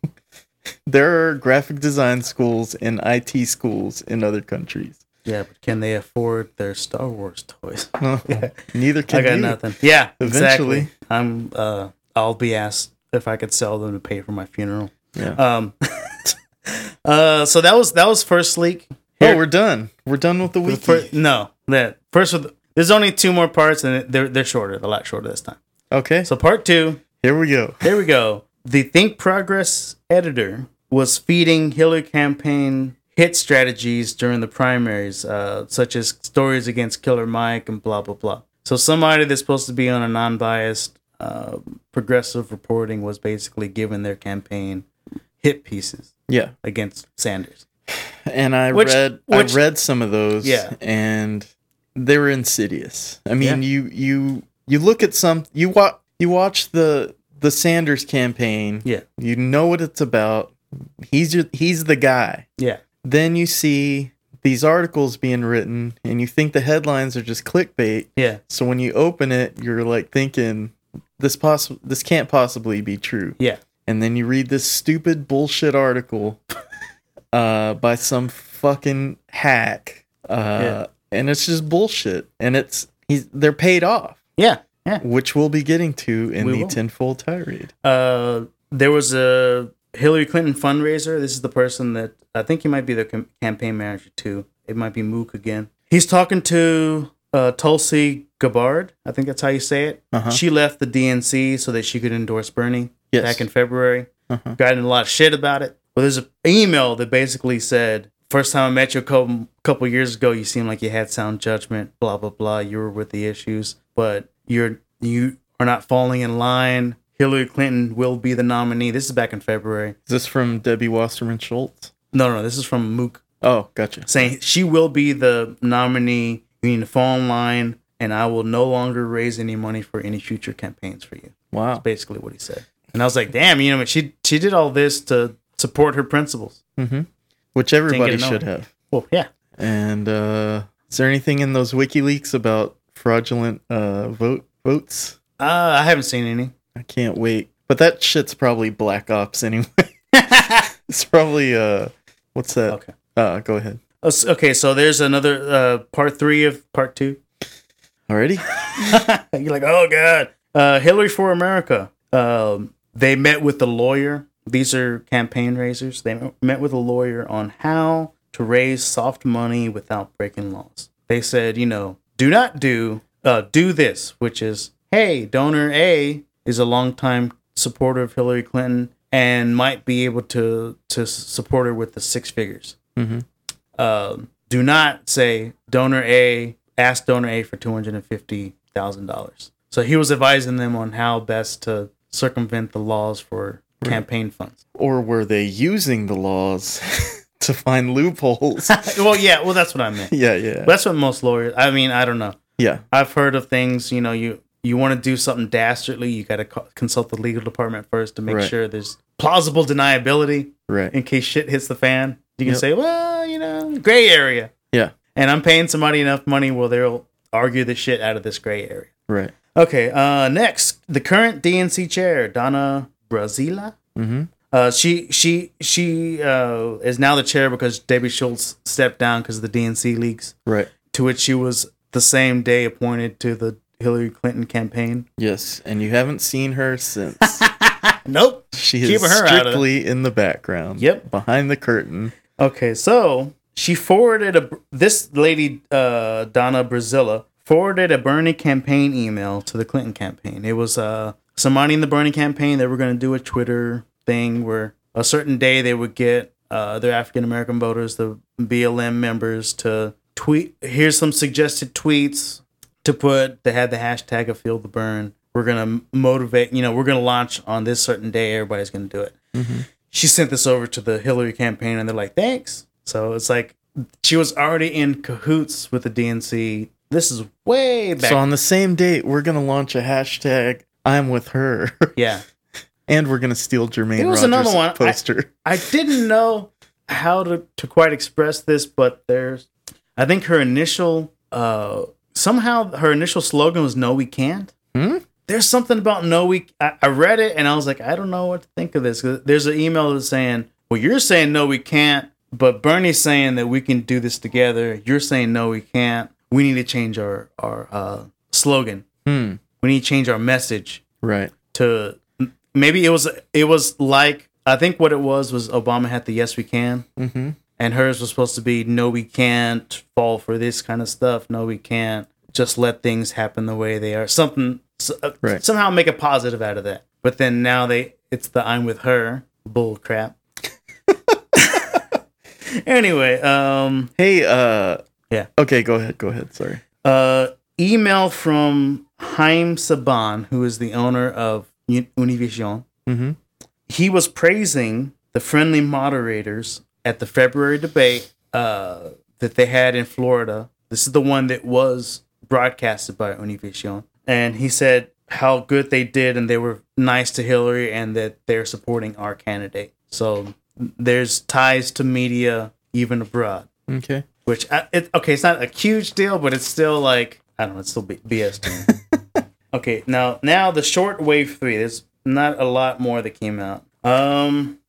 there are graphic design schools and IT schools in other countries. Yeah, but can they afford their Star Wars toys? Neither can I got you. nothing. Yeah, Eventually. exactly. I'm uh I'll be asked if I could sell them to pay for my funeral. Yeah. Um uh so that was that was first leak. oh, we're done. We're done with the The wiki. fir- no, that first with there's only two more parts and they're they're shorter, a lot shorter this time. okay, So part 2 here we go. Here we go. The Think Progress editor was feeding Hillary campaign hit strategies during the primaries, uh, such as stories against Killer Mike and blah blah blah. So somebody that's supposed to be on a non-biased, uh, progressive reporting was basically giving their campaign hit pieces Yeah, against Sanders. and I Which- read which- I read some of those. Yeah. and they were insidious. I mean, Yeah. you you you look at some you watch you watch the the Sanders campaign. Yeah, You know what it's about. He's your, he's the guy. yeah, Then you see these articles being written, and you think the headlines are just clickbait. yeah, So when you open it, you're like thinking this poss- this can't possibly be true. yeah. And then you read this stupid bullshit article uh, by some fucking hack, uh, Yeah. and it's just bullshit. And it's he's they're paid off, Yeah, yeah. which we'll be getting to in We the will. tenfold tirade. Uh, there was a Hillary Clinton fundraiser. This is the person that I think he might be the com- campaign manager too. It might be Mook again. He's talking to uh, Tulsi Gabbard. I think that's how you say it. Uh-huh. She left the DNC so that she could endorse Bernie Yes. back in February. Uh-huh. Got in a lot of shit about it. Well, there's an email that basically said, First time I met you a couple, couple years ago, you seemed like you had sound judgment, blah, blah, blah. You were with the issues, but you're you are not falling in line. Hillary Clinton will be the nominee. This is back in February. Is this from Debbie Wasserman Schultz? No, no, this is from Mook Oh, gotcha. saying she will be the nominee. You need to fall in line, and I will no longer raise any money for any future campaigns for you. Wow. That's basically, what he said. And I was like, damn, you know, she she did all this to support her principles. Mm-hmm. Which everybody should have. Well, yeah. And uh, is there anything in those WikiLeaks about fraudulent uh, vote votes? Uh, I haven't seen any. I can't wait. But that shit's probably Black Ops anyway. it's probably uh, what's that? Okay. Uh, go ahead. Oh, Okay, so there's another uh, part three of part two. Already? You're like, oh god. Uh, Hillary for America. Um, they met with the lawyer. These are campaign raisers. They met with a lawyer on how to raise soft money without breaking laws. They said, you know, do not do uh, do this, which is, hey, donor A is a longtime supporter of Hillary Clinton and might be able to to support her with the six figures. Mm-hmm. Um, do not say donor A ask donor A for two hundred and fifty thousand dollars. So he was advising them on how best to circumvent the laws for campaign funds. Or were they using the laws to find loopholes? well, yeah, well that's what I meant. yeah, yeah, That's what most lawyers. I mean, I don't know. yeah. I've heard of things. You know, you you want to do something dastardly, you got to co- consult the legal department first to make Right. sure there's plausible deniability Right. in case shit hits the fan. You can Yep. say, well, you know, gray area. Yeah. And I'm paying somebody enough money where they'll argue the shit out of this gray area. Right. Okay, uh, next, the current DNC chair, Donna Brazile. Mm-hmm. Uh, she she she uh, is now the chair because Debbie Schultz stepped down because of the DNC leaks, Right. to which she was the same day appointed to the Hillary Clinton campaign. Yes. And you haven't seen her since. Nope. She is out of strictly in the background. Yep. Behind the curtain. Okay, so she forwarded a this lady uh, Donna Brazile forwarded a Bernie campaign email to the Clinton campaign. It was uh, somebody in the Bernie campaign. They were going to do a Twitter thing where a certain day they would get uh, their African American voters, the BLM members, to tweet. Here's some suggested tweets to put. They had the hashtag of Feel the Bern. We're gonna motivate. You know, we're gonna launch on this certain day. Everybody's gonna do it she sent this over to the Hillary campaign and they're like, thanks. So it's like she was already in cahoots with the DNC. This is way back. So on the same date, we're gonna launch a hashtag I'm with her. yeah. and we're gonna steal Jermaine There was Rogers' another one. I- poster. I didn't know how to, to quite express this, but there's, I think her initial, uh, somehow her initial slogan was no, we can't. Hmm? There's something about no, we, I, I read it and I was like, I don't know what to think of this. There's an email that's saying, well, you're saying no, we can't, but Bernie's saying that we can do this together. You're saying no, we can't. We need to change our, our, uh, slogan. Hmm. We need to change our message Right. to maybe it was it was like I think what it was was Obama had the yes we can Mm-hmm. and hers was supposed to be no we can't fall for this kind of stuff no we can't just let things happen the way they are something s- uh, Right. somehow make a positive out of that but then now they it's the I'm with her bull crap anyway um Hey, uh Yeah. Okay, go ahead, go ahead. Sorry. uh, email from Haim Saban, who is the owner of Univision. Mm-hmm. He was praising the friendly moderators at the February debate uh, that they had in Florida. This is the one that was broadcasted by Univision. And he said how good they did and they were nice to Hillary and that they're supporting our candidate. So there's ties to media even abroad Okay. which I, it, okay, it's not a huge deal, but it's still like I don't know, it's still B- BS to me. okay, now now the short wave three. There's not a lot more that came out. Um,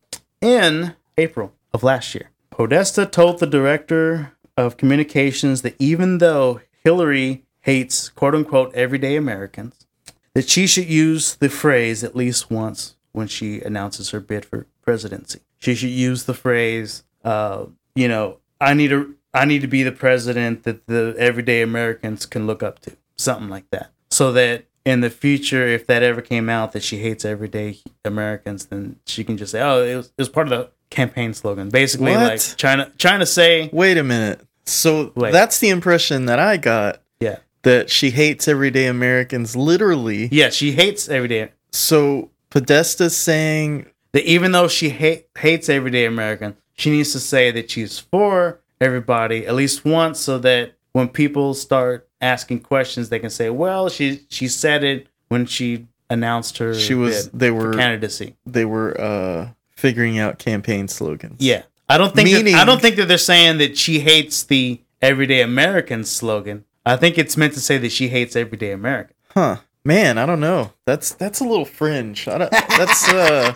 in April of last year, Podesta told the director of communications that even though Hillary hates quote unquote everyday Americans, that she should use the phrase at least once when she announces her bid for presidency. She should use the phrase, uh, you know, I need to I need to be the president that the everyday Americans can look up to, something like that. So that in the future, if that ever came out that she hates everyday Americans, then she can just say, "Oh, it was, it was part of the campaign slogan." Basically, What? like trying to say, Wait a minute. So Wait. that's the impression that I got yeah, that she hates everyday Americans literally. yeah, she hates everyday. So Podesta's saying that even though she hate, hates everyday American, she needs to say that she's for everybody at least once, so that when people start asking questions, they can say, "Well, she she said it when she announced her she was they were candidacy." they were uh figuring out campaign slogans. Yeah, I don't think Meaning- that, I don't think that they're saying that she hates the everyday American slogan. I think it's meant to say that she hates everyday American. Huh. Man, I don't know. That's that's a little fringe. I don't, that's uh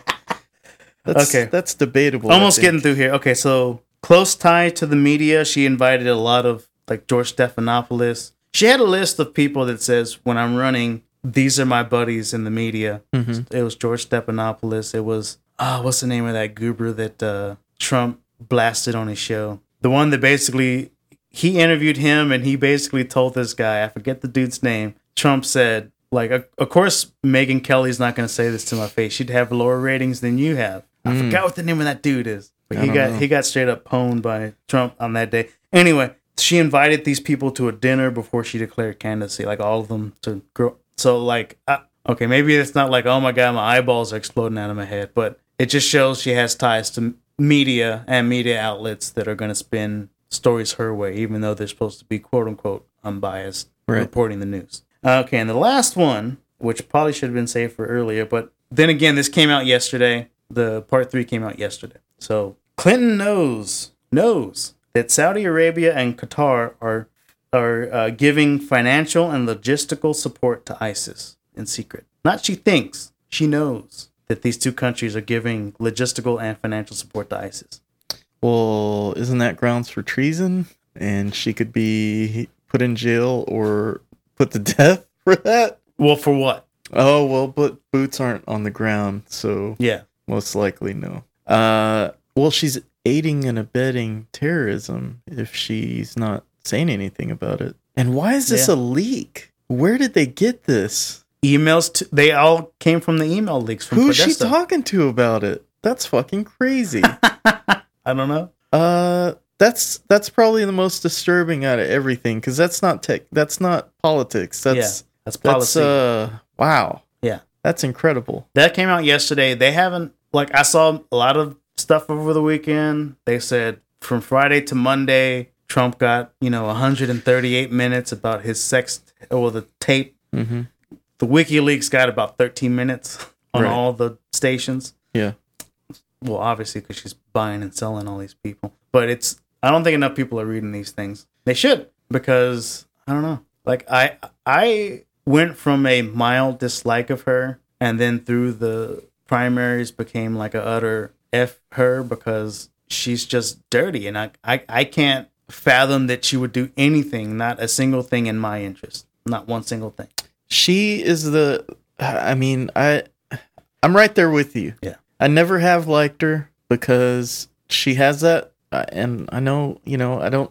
that's Okay. that's debatable. Almost getting through here. Okay, so close tie to the media. She invited a lot of like George Stephanopoulos. She had a list of people that says when I'm running, these are my buddies in the media. Mhm. It was George Stephanopoulos. It was ah, what's the name of that goober that uh, Trump blasted on his show? The one that basically he interviewed him and he basically told this guy, I forget the dude's name. Trump said, like, of- of course, Megyn Kelly's not going to say this to my face. She'd have lower ratings than you have. I Mm. forgot what the name of that dude is. But I he got know. he got straight up pwned by Trump on that day. Anyway, she invited these people to a dinner before she declared candidacy, like all of them to grow. So like, uh, okay, maybe it's not like, oh my god, my eyeballs are exploding out of my head, but it just shows she has ties to media and media outlets that are going to spin stories her way, even though they're supposed to be quote unquote unbiased Right. reporting the news. Okay, and the last one, which probably should have been saved for earlier, but then again, this came out yesterday. The part three came out yesterday. So Clinton knows knows that Saudi Arabia and Qatar are are uh, giving financial and logistical support to ISIS in secret. Not she thinks, she knows that these two countries are giving logistical and financial support to ISIS. Well, isn't that grounds for treason? And she could be put in jail or put to death for that? Well, for what? Oh, well, but boots aren't on the ground, so Yeah. Most likely no. Uh, well, she's aiding and abetting terrorism if she's not saying anything about it. And why is this Yeah. a leak? Where did they get this? Emails, to, they all came from the email leaks from Who's she talking to about it? That's fucking crazy. I don't know. uh, that's that's probably the most disturbing out of everything because that's not tech. That's not politics. That's yeah, that's that's policy. uh wow. Yeah. that's incredible. That came out yesterday. They haven't like I saw a lot of stuff over the weekend. They said from Friday to Monday, Trump got you know 138 minutes about his sex or the tape. Mm-hmm. The WikiLeaks got about 13 minutes on Right. all the stations. Yeah. Well, obviously because she's buying and selling all these people, but it's I don't think enough people are reading these things. They should because I don't know. Like I I went from a mild dislike of her and then through the primaries became like a utter F her because she's just dirty and I, I, I can't fathom that she would do anything, not a single thing in my interest. Not one single thing. She is the. I mean, I I'm right there with you. Yeah. I never have liked her because she has that, uh, and I know you know I don't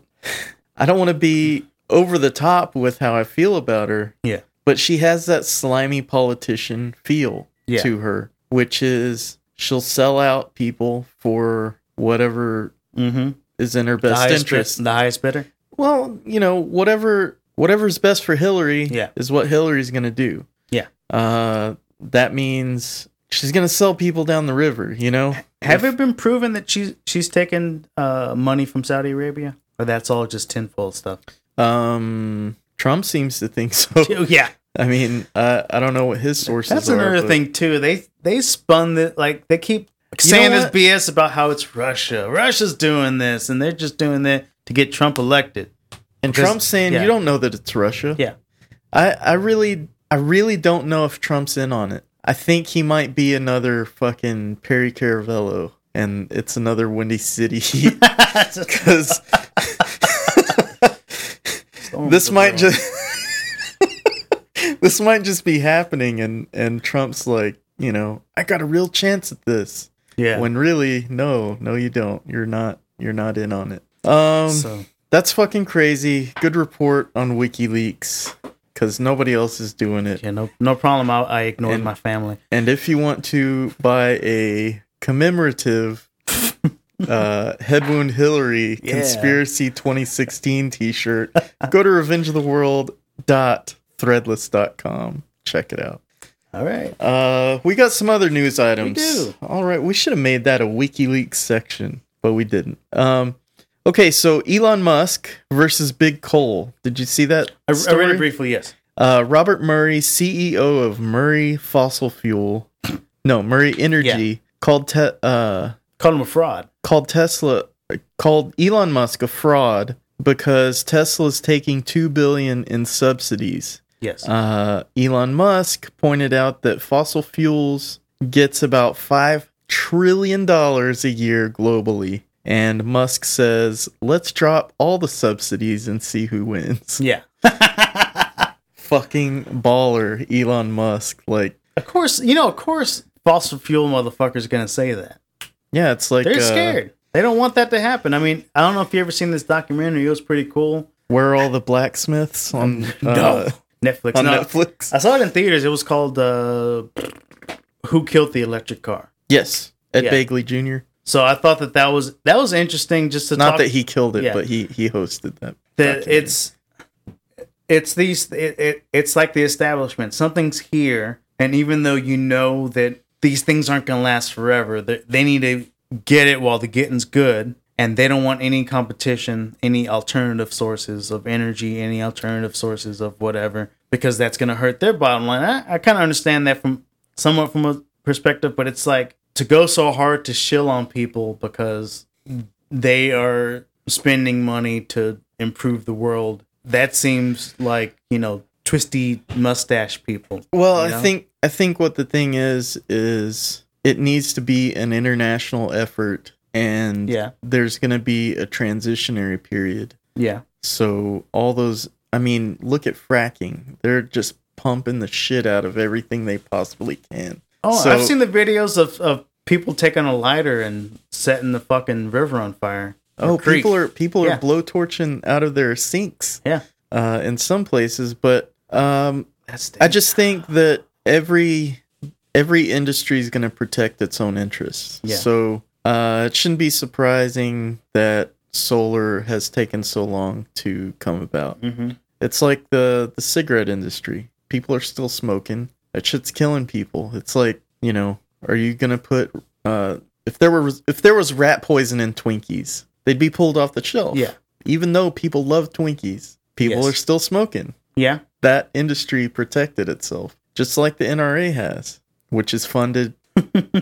I don't want to be over the top with how I feel about her. Yeah. But she has that slimy politician feel Yeah. to her, which is she'll sell out people for whatever Mm-hmm. is in her best highest, interest. bid, the highest bidder. Well, you know, whatever whatever's best for Hillary Yeah. is what Hillary's going to do. Yeah. Uh that means she's going to sell people down the river, you know? Have If- it been proven that she's she's taken uh, money from Saudi Arabia, or that's all just tinfoil stuff? um Trump seems to think so. Yeah, I mean, uh, I don't know what his sources that's are. another but- thing too. They they spun that like they keep You saying this? BS about how it's Russia. Russia's doing this, and they're just doing that to get Trump elected. And because- Trump's saying yeah. you don't know that it's Russia. Yeah. I I really I really don't know if Trump's in on it. I think he might be another fucking Perry Caravello and it's another Windy City cuz this might just this might just be happening and and Trump's like, you know, I got a real chance at this. yeah. When really, no, no you don't. You're not you're not in on it. Um so that's fucking crazy. Good report on WikiLeaks cuz nobody else is doing it. yeah, no no problem. I, I ignored And- my family. And if you want to buy a commemorative uh, Head Wound Hillary Yeah. Conspiracy 2016 t shirt, go to revengeoftheworld.threadless.com. Check it out. All right. Uh, we got some other news items. do. All right, we should have made that a WikiLeaks section, but we didn't. Um, okay, so Elon Musk versus Big Coal. Did you see that? I, I read it briefly. Yes. Uh, Robert Murray, CEO of Murray Fossil Fuel, no Murray Energy, called te- uh, Called him a fraud. called Tesla called Elon Musk a fraud because Tesla's taking two billion in subsidies. Yes. Uh, Elon Musk pointed out that fossil fuels gets about five trillion dollars a year globally, and Musk says, "Let's drop all the subsidies and see who wins." yeah. Fucking baller, Elon Musk. Like, Of course, you know. Of course, fossil fuel motherfuckers gonna say that. yeah, it's like They're uh, scared. They don't want that to happen. I mean, I don't know if you ever seen this documentary. It was pretty cool. Where are all the blacksmiths on uh, no, Netflix. on no, Netflix? I saw it in theaters. It was called uh, "Who Killed the Electric Car." Yes, Ed Yeah. Begley Jr. So I thought that that was that was interesting. Just to Not talk that he killed it, Yeah. but he he hosted that. that it's it's these it, it, it's like the establishment. Something's here, and even though you know that these things aren't going to last forever, they, they need to get it while the getting's good. And they don't want any competition, any alternative sources of energy, any alternative sources of whatever, because that's going to hurt their bottom line. I, I kind of understand that from somewhat from a perspective, but it's like to go so hard to shill on people because they are spending money to improve the world. That seems like you know twisty mustache people. Well, you know? I think I think what the thing is is it needs to be an international effort, and Yeah. there's going to be a transitionary period. Yeah, So all those, I mean, look at fracking; they're just pumping the shit out of everything they possibly can. Oh, So- I've seen the videos of, of people taking a lighter and setting the fucking river on fire. Oh, creek. people are people Yeah. are blowtorching out of their sinks. Yeah. uh, in some places, but um, I just think that every every industry is going to protect its own interests. Yeah. So uh, it shouldn't be surprising that solar has taken so long to come about. hmm It's like the the cigarette industry. People are still smoking. That shit's killing people. It's like you know, are you gonna put uh, if there were if there was rat poison in Twinkies, they'd be pulled off the shelf. Yeah. Even though people love Twinkies, people Yes. are still smoking Yeah, that industry protected itself, just like the NRA has, which is funded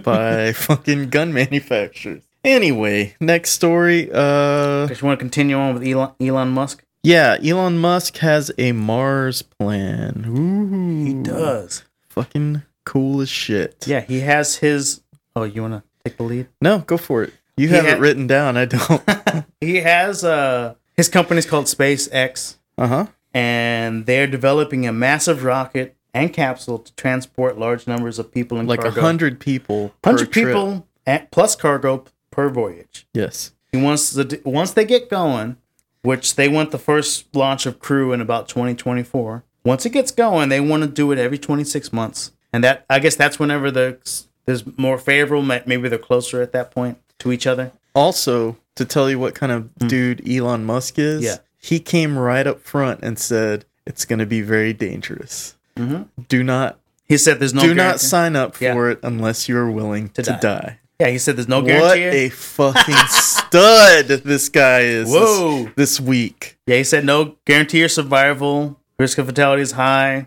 by fucking gun manufacturers. Anyway, next story. Uh, because you want to continue on with Elon, Elon Musk. yeah, Elon Musk has a Mars plan. Ooh, He does. Fucking cool as shit. Yeah, he has his. Oh, you want to take the lead? No, go for it. You He have had- it written down. I don't. He has uh his company's called SpaceX. uh huh. and they're developing a massive rocket and capsule to transport large numbers of people and Like a cargo. hundred people. per hundred trip. people and, plus cargo per voyage. Yes. He wants to once they get going, which they want the first launch of Crew in about 2024. Once it gets going, they want to do it every 26 months, and that I guess that's whenever the there's more favorable. Maybe they're closer at that point to each other. Also, to tell you what kind of hmm. dude Elon Musk is. Yeah. he came right up front and said it's going to be very dangerous. Mhm. Do not He said there's no do not sign up for Yeah. it unless you are willing to, To die. die. Yeah, he said there's no guarantee. what guarantee. a fucking stud this guy is. this- Whoa. This, week. Yeah, he said no guarantee your survival. Risk of fatality is high.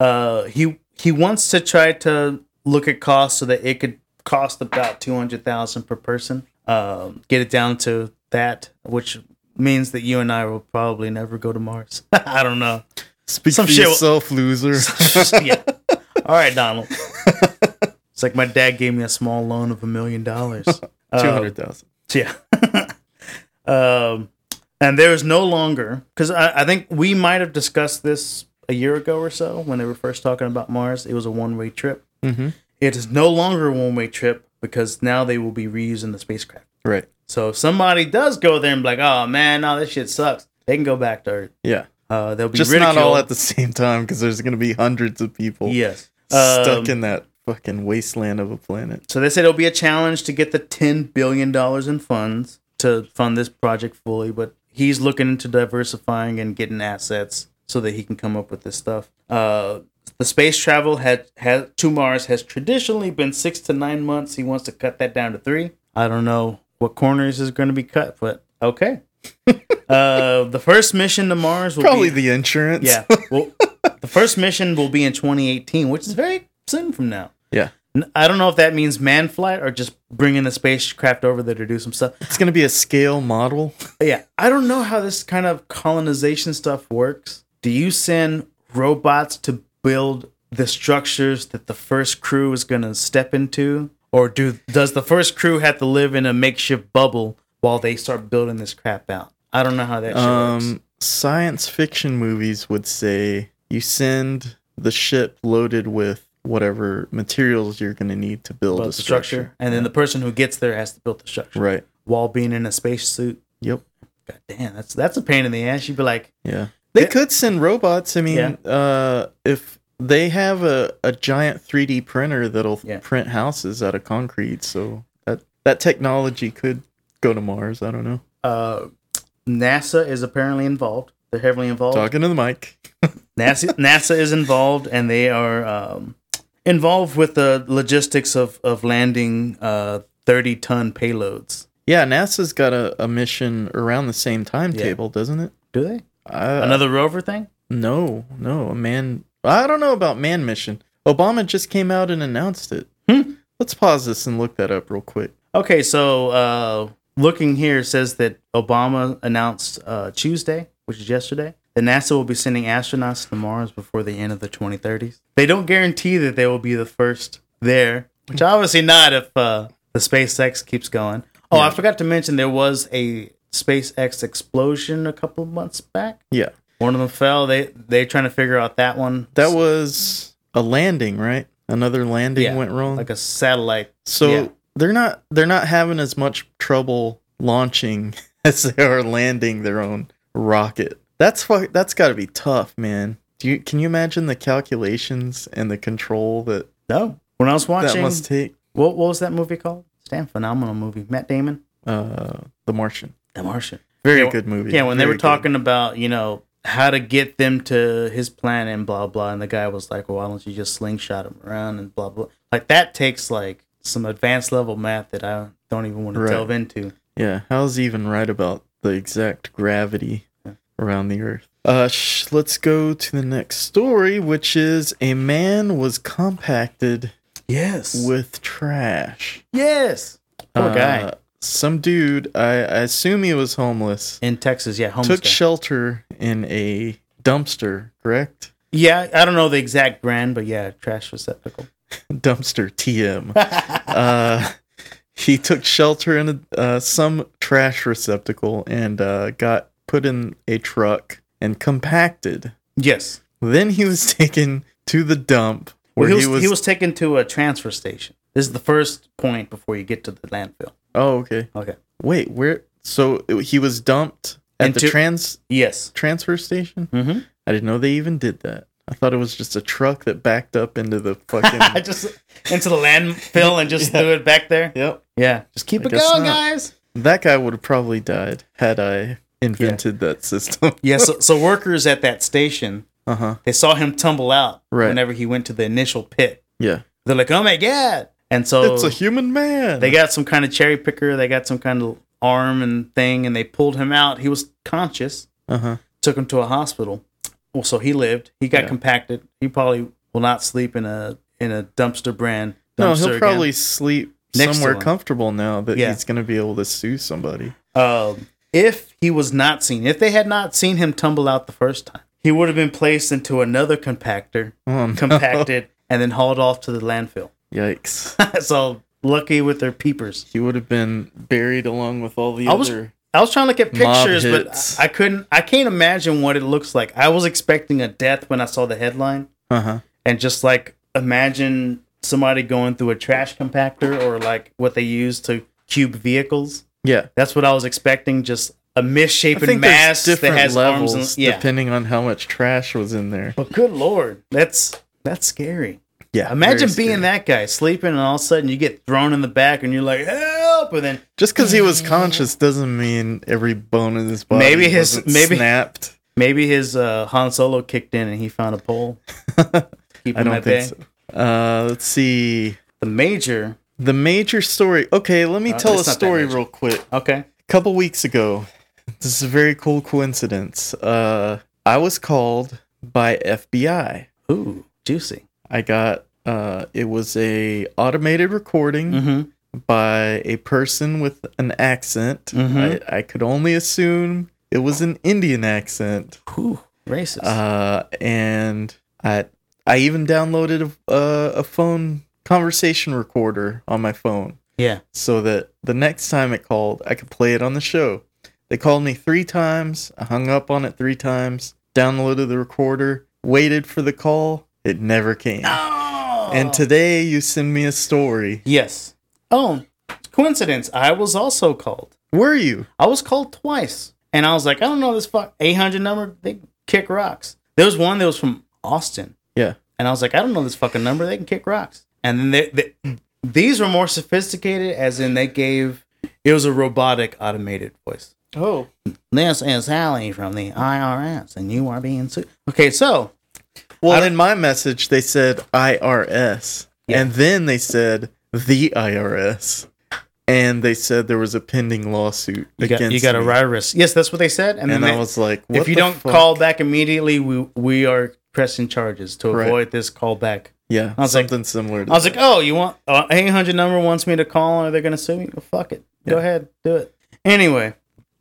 Uh, he he wants to try to look at costs so that it could cost about two hundred thousand per person. Um, get it down to that, which means that you and I will probably never go to Mars. I don't know. Speak Some for shit will- yourself, loser. yeah. All right, Donald. It's like my dad gave me a small loan of a million dollars. Two hundred thousand. Uh, yeah. um, and there is no longer because I, I think we might have discussed this a year ago or so when they were first talking about Mars. It was a one way trip. Mm-hmm. It is no longer a one way trip because now they will be reusing the spacecraft. Right. So if somebody does go there and be like, "Oh man, no, this shit sucks," they can go back to Earth. Yeah. Uh, they'll be Just ridiculed. not all at the same time because there's going to be hundreds of people yes. stuck Um, in that fucking wasteland of a planet. So they said it'll be a challenge to get the ten billion dollars in funds to fund this project fully, but he's looking into diversifying and getting assets so that he can come up with this stuff. Uh, the space travel had, had to Mars has traditionally been six to nine months. He wants to cut that down to three. I don't know what corners is going to be cut, but okay. uh, the first mission to Mars will Probably be the insurance. yeah. Well, the first mission will be in 2018, which is very soon from now. Yeah. I don't know if that means man flight or just bringing a spacecraft over there to do some stuff. It's gonna be a scale model. Yeah, I don't know how this kind of colonization stuff works. Do you send robots to build the structures that the first crew is going to step into, or do does the first crew have to live in a makeshift bubble while they start building this crap out? I don't know how that shit works. Um, science fiction movies would say you send the ship loaded with whatever materials you're gonna need to build Build a the structure, and then the person who gets there has to build the structure Right. while being in a spacesuit. Yep. God damn, that's that's a pain in the ass. You'd be like, Yeah. They could send robots. I mean, Yeah. uh, if they have a, a giant 3D printer that'll Yeah. print houses out of concrete, so that that technology could go to Mars. I don't know. uh, NASA is apparently involved. They're heavily involved. Talking to the mic. NASA NASA is involved, and they are um, involved with the logistics of of landing uh, thirty ton payloads. Yeah, NASA's got a, a mission around the same timetable, doesn't it? Do they Uh, another rover thing? No, no, a man. I don't know about man mission. Obama just came out and announced it. Hmm. Let's pause this and look that up real quick. Okay, so uh, looking here says that Obama announced uh, Tuesday, which is yesterday, that NASA will be sending astronauts to Mars before the end of the 2030s. They don't guarantee that they will be the first there, which obviously not if uh, the SpaceX keeps going. Oh, I forgot to mention there was a SpaceX explosion a couple of months back. Yeah, One of them fell. They they're trying to figure out that one. that was a landing, right? Another landing Yeah, went wrong. like a satellite. so yeah. They're not they're not having as much trouble launching as they are landing their own rocket. That's fu- that's got to be tough, man. Do you can you imagine the calculations and the control that No, when I was watching that must take? what, what was that movie called? It's Damn phenomenal movie. Matt Damon, Uh, The Martian. The Martian. Very Yeah, good movie. Yeah, when they were good. talking about, you know, how to get them to his planet and blah blah, and the guy was like, "Well, why don't you just slingshot him around and blah blah?" Like that takes like some advanced level math that I don't even want to Right. delve into. Yeah, how's even right about the exact gravity around the Earth? Uh, sh- let's go to the next story, which is a man was compacted Yes. with trash. yes. Poor guy Uh, Some dude, I, I assume he was homeless, in Texas. Yeah, homeless took guy. shelter in a dumpster, correct? yeah, I don't know the exact brand, but yeah, trash receptacle. dumpster TM. uh, he took shelter in a, uh, some trash receptacle and uh, got put in a truck and compacted. yes. Then he was taken to the dump where Well, he, was, he was taken to a transfer station. This is the first point before you get to the landfill. Oh, okay. Okay. Wait, where? So he was dumped at the trans Yes. transfer station. Mm-hmm. I didn't know they even did that. I thought it was just a truck that backed up into the fucking. Just into the landfill and just Yeah. threw it back there. yep. Yeah, just keep I it going, not. guys. That guy would have probably died had I invented that system. Yeah, so, so workers at that station uh huh. they saw him tumble out Right. whenever he went to the initial pit. Yeah. They're like, "Oh my god!" And so It's a human man. they got some kind of cherry picker. They got some kind of arm and thing, and they pulled him out. He was conscious. uh huh. Took him to a hospital. Well, so he lived. He got Yeah. compacted. He probably will not sleep in a in a dumpster brand. No, he'll again. probably sleep Next somewhere comfortable now that Yeah. he's going to be able to sue somebody. um, if he was not seen, if they had not seen him tumble out the first time, he would have been placed into another compactor, Oh, no. compacted, and then hauled off to the landfill. Yikes. so lucky with their peepers. He would have been buried along with all the I was- other. I was trying to look at pictures, but. I couldn't. I can't imagine what it looks like. I was expecting a death when I saw the headline, Uh huh. and just like imagine somebody going through a trash compactor or like what they use to cube vehicles. Yeah. That's what I was expecting. Just a misshapen mass that has levels arms. And, yeah, depending on how much trash was in there. But good lord, that's that's scary. Yeah. Imagine being that guy sleeping, and all of a sudden you get thrown in the back, and you're like, "Help!" And then Just because he was conscious doesn't mean every bone in his body Maybe his- maybe- snapped. maybe his uh, Han Solo kicked in, and he found a pole. Keep I don't think bay. so. Uh, let's see. The major. The major story. Okay, let me Uh, tell a it's not that story real quick. Okay. A couple weeks ago, this is a very cool coincidence. Uh, I was called by FBI. Ooh, juicy. I got uh, it was a automated recording Mm-hmm. by a person with an accent. Mhm. I, I could only assume it was an Indian accent. Whew, racist. Uh, and I I even downloaded a, a, a phone conversation recorder on my phone yeah. so that the next time it called, I could play it on the show. They called me three times. I hung up on it three times. Downloaded the recorder. Waited for the call. It never came. Oh. And today you send me a story. yes. Oh, coincidence. I was also called. Were you? I was called twice, and I was like, I don't know this fuck 800 number. They kick rocks. There was one that was from Austin, Yeah. and I was like, I don't know this fucking number. They can kick rocks. And then they, they, these were more sophisticated, as in they gave it was a robotic automated voice. Oh. This is Sally from the IRS, and you are being sued. Okay, so Well, in my message, they said IRS. Yeah. And then they said the IRS. And they said there was a pending lawsuit you got against you got a IRS? Yes, that's what they said. And, And then I they- was like, if you don't fuck? call back immediately, we we are pressing charges to Right. avoid this callback. Yeah, I was like- something similar to I was like, oh, you want uh, 800 number wants me to call, or they're gonna sue me? Well, fuck it, go ahead, do it. Anyway,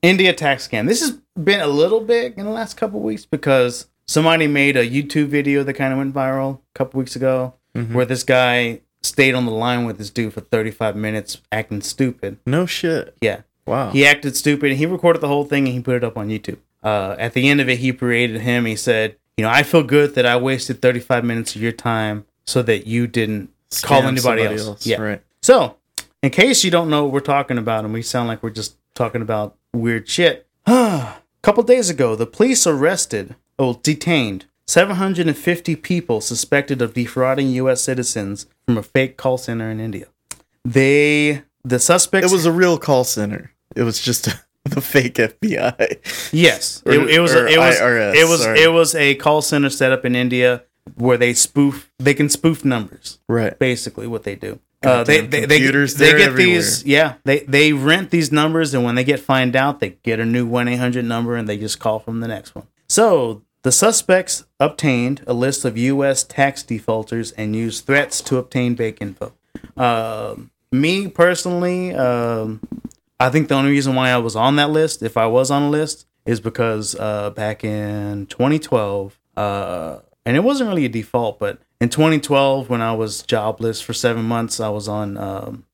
India tax scam. This has been a little big in the last couple weeks because somebody made a YouTube video that kind of went viral a couple weeks ago, Mhm. where this guy stayed on the line with this dude for 35 minutes acting stupid. No shit. Yeah, Wow. he acted stupid. He recorded the whole thing and he put it up on YouTube. Uh, at the end of it, he paraded him. He said, "You know, I feel good that I wasted 35 minutes of your time so that you didn't call anybody somebody else." Yeah. Right. So, in case you don't know what we're talking about, and we sound like we're just talking about weird shit, a couple days ago, the police arrested, or detained, 750 people suspected of defrauding U.S. citizens from a fake call center in India. They, the suspects, It was a real call center. It was just the fake FBI. yes, Or- it, it was, it was, IRS, it was, sorry. it was a call center set up in India where they spoof, they can spoof numbers. right. basically what they do. Uh, they, they, they, computers, they they're get these, yeah, they, they rent these numbers, and when they get find out, they get a new 1 800 number and they just call from the next one. So the suspects obtained a list of U.S. tax defaulters and used threats to obtain bank info. Um me personally, um, I think the only reason why I was on that list, if I was on a list, is because uh, back in 2012, uh, and it wasn't really a default, but in 2012, when I was jobless for seven months, I was on um,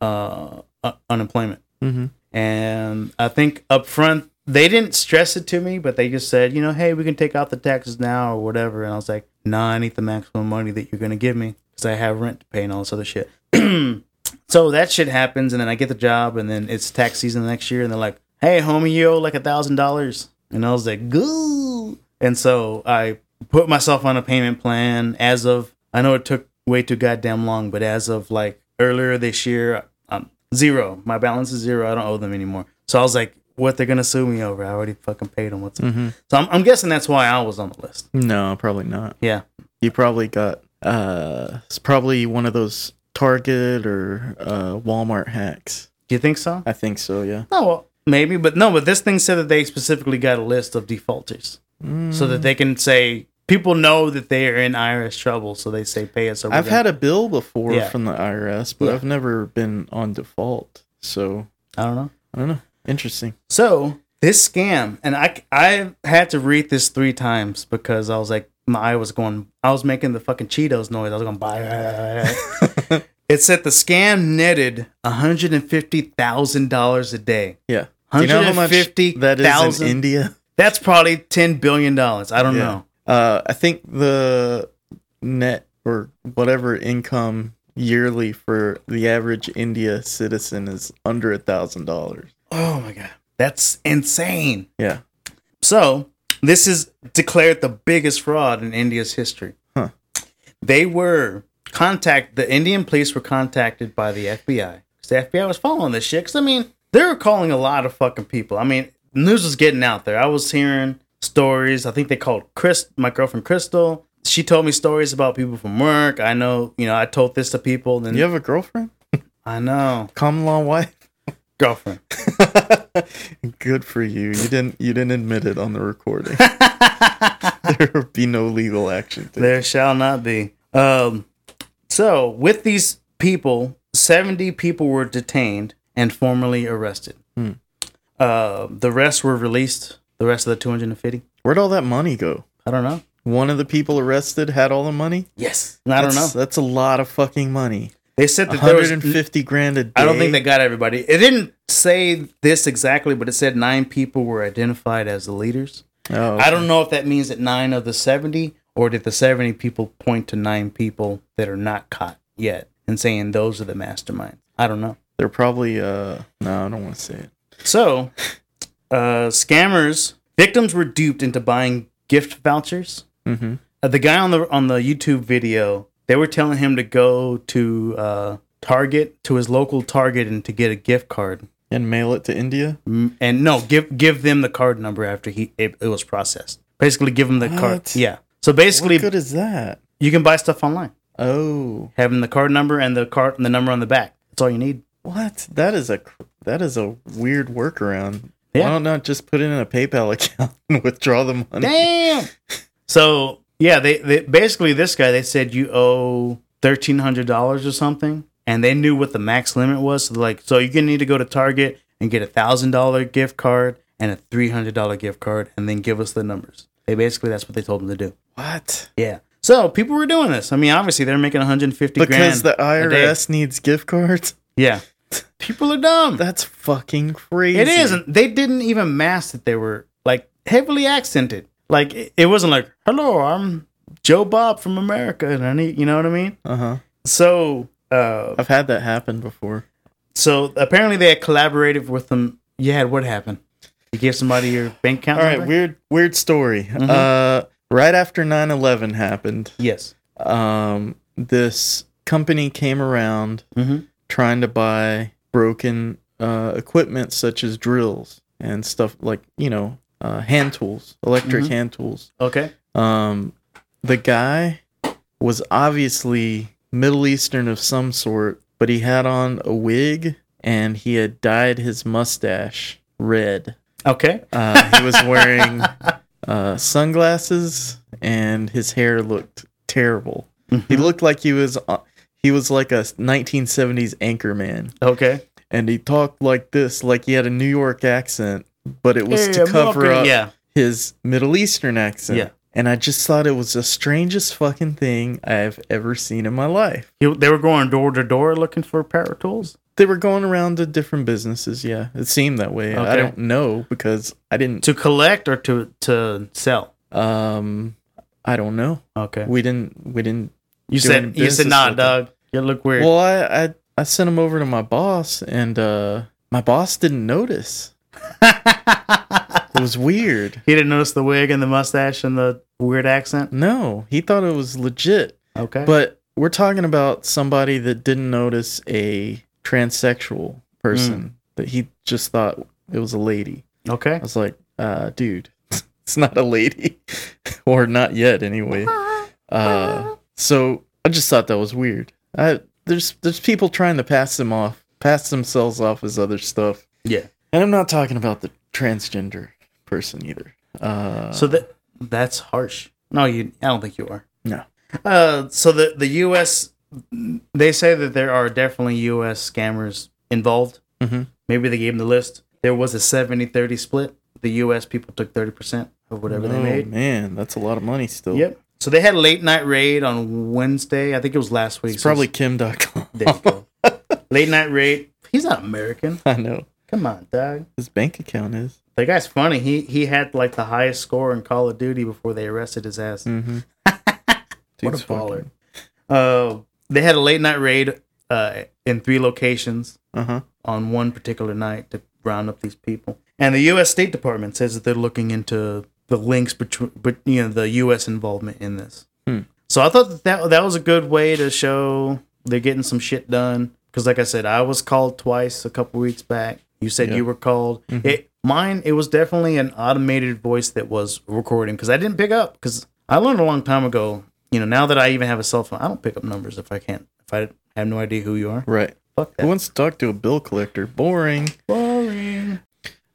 uh, uh, unemployment. Mhm. And I think up front, they didn't stress it to me, but they just said, you know, hey, we can take out the taxes now or whatever. And I was like, nah, I need the maximum money that you're going to give me because I have rent to pay and all this other shit. so that shit happens, and then I get the job, and then it's tax season the next year, and they're like, hey, homie, you owe like a thousand dollars. And I was like, goo. And so I put myself on a payment plan as of, I know it took way too goddamn long, but as of like earlier this year, um, zero. My balance is zero. I don't owe them anymore. So I was like, what they're gonna sue me over? I already fucking paid them. What's Mm-hmm. so I'm, I'm guessing that's why I was on the list. No, probably not. Yeah. You probably got uh it's probably one of those Target or uh Walmart hacks. Do you think so? I think so, yeah. No, well, maybe, but no. But this thing said that they specifically got a list of defaulters so that they can say people know that they are in IRS trouble, so they say pay us. I've gonna- had a bill before Yeah. from the IRS, but Yeah. I've never been on default. So I don't know. I don't know. Interesting. So this scam, and I I had to read this three times because I was like my eye was going. I was making the fucking Cheetos noise. I was going to buy. it said the scam netted one hundred and fifty thousand dollars a day. Yeah. Do you know how much $150,000? that is in India? That's probably ten billion dollars. I don't Yeah. know. Uh, I think the net or whatever income yearly for the average India citizen is under a thousand dollars. Oh my god, that's insane. Yeah. So this is declared the biggest fraud in India's history. Huh. They were contact the Indian police were contacted by the FBI because the FBI was following this shit. Because I mean, they were calling a lot of fucking people. I mean, news was getting out there. I was hearing stories. I think they called Chris, my girlfriend Crystal. she told me stories about people from work. I know, you know, I told this to people. Then You have a girlfriend? I know, Common law wife? Girlfriend. Good for you. You didn't you didn't admit it on the recording. there would be no legal action. taken. There shall not be. Um, so with these people, seventy people were detained and formally arrested. Hmm. Uh, the rest were released. The rest of the two hundred and fifty. Where'd all that money go? I don't know. One of the people arrested had all the money? Yes, I don't know. That's- That's a lot of fucking money. They said that there was 150 grand a day. I don't think they got everybody. It didn't say this exactly, but it said nine people were identified as the leaders. Oh, I don't know if that means that nine of the 70 or did the 70 people point to nine people that are not caught yet and saying those are the masterminds. I don't know. They're probably uh no, I don't want to say it. So, uh, scammers, victims were duped into buying gift vouchers. Mm-hmm. Uh, the guy on the on the YouTube video, they were telling him to go to uh, Target to his local Target and to get a gift card. And mail it to India? And no, give give them the card number after he it, it was processed. Basically, give them the card. What? Yeah. So basically, What good is that? you can buy stuff online. Oh, Having the card number and the card and the number on the back. That's all you need. what? That is a cr- that is a weird workaround. Yeah. Why don't not just put it in a PayPal account and withdraw the money? Damn. so yeah, they, they basically this guy they said you owe thirteen hundred dollars or something, and they knew what the max limit was. So like, so you're gonna need to go to Target and get a thousand dollar gift card and a three hundred dollar gift card, and then give us the numbers. They basically that's what they told them to do. What? Yeah. So people were doing this. I mean, obviously they're making 150 Because the. IRS needs gift cards? Yeah. People are dumb. That's fucking crazy. It isn't. they didn't even mask that they were like heavily accented. Like it, it wasn't like, "Hello, I'm Joe Bob from America," and I need, you know what I mean. Uh huh. So, uh, I've had that happen before. so apparently they had collaborated with them. You had what happened? You gave somebody your bank account. All right, number? weird weird story. Mhm. Uh right after 9/11 happened, Yes. um this company came around Mm-hmm. trying to buy broken uh equipment such as drills and stuff like, you know, uh hand tools, electric Mhm. hand tools. Okay. Um the guy was obviously Middle Eastern of some sort, but he had on a wig and he had dyed his mustache red. Okay. Uh, he was wearing uh, sunglasses, and his hair looked terrible. He Mhm. looked like he was uh, he was like a 1970s anchor man, Okay. and he talked like this, like he had a New York accent, but it was Hey, to I'm cover up Yeah. his Middle Eastern accent. Yeah. And I just thought it was the strangest fucking thing I've ever seen in my life. He, they were going door to door looking for power tools. They were going around to different businesses. Yeah, it seemed that way. I don't know because I didn't. to collect or to to sell. Um, I don't know. Okay. We didn't. We didn't. You doing said you said business nah, with them. dog. You look weird. Well, I, I I sent him over to my boss, and uh, my boss didn't notice. It was weird. he didn't notice the wig and the mustache and the weird accent. No, he thought it was legit. Okay. But we're talking about somebody that didn't notice a transsexual person that he just thought it was a lady. okay. I was like, uh, dude, it's not a lady, or not yet, anyway. Uh, so I just thought that was weird. I there's there's people trying to pass them off, pass themselves off as other stuff, Yeah. And I'm not talking about the transgender person either. Uh, So that that's harsh. No, you. I don't think you are. No. Uh. So the the U.S. They say that there are definitely U.S. scammers involved. Mhm. Maybe they gave them the list. There was a 70-30 split. The U.S. people took thirty percent of whatever they oh, made. man, that's a lot of money still. Yep. So they had a late night raid on Wednesday. I think it was last week. It's so probably Kim Dotcom. There you go. late night raid. He's not American. I know Come on, Doug. his bank account is. The guy's funny. He he had like the highest score in Call of Duty before they arrested his ass. Mm-hmm. What a baller. Uh, they had a late night raid uh, in three locations Uh huh. on one particular night to round up these people. And the U.S. State Department says that they're looking into the links between, but you know, the U.S. involvement in this. Hmm. So I thought that, that that was a good way to show they're getting some shit done. Because, like I said, I was called twice a couple weeks back. You said Yeah. you were called. Mhm. It mine. It was definitely an automated voice that was recording because I didn't pick up because I learned a long time ago you know, now that I even have a cell phone, I don't pick up numbers if I can't. If I have no idea who you are, Right. fuck that. Who wants to talk to a bill collector? Boring. Boring.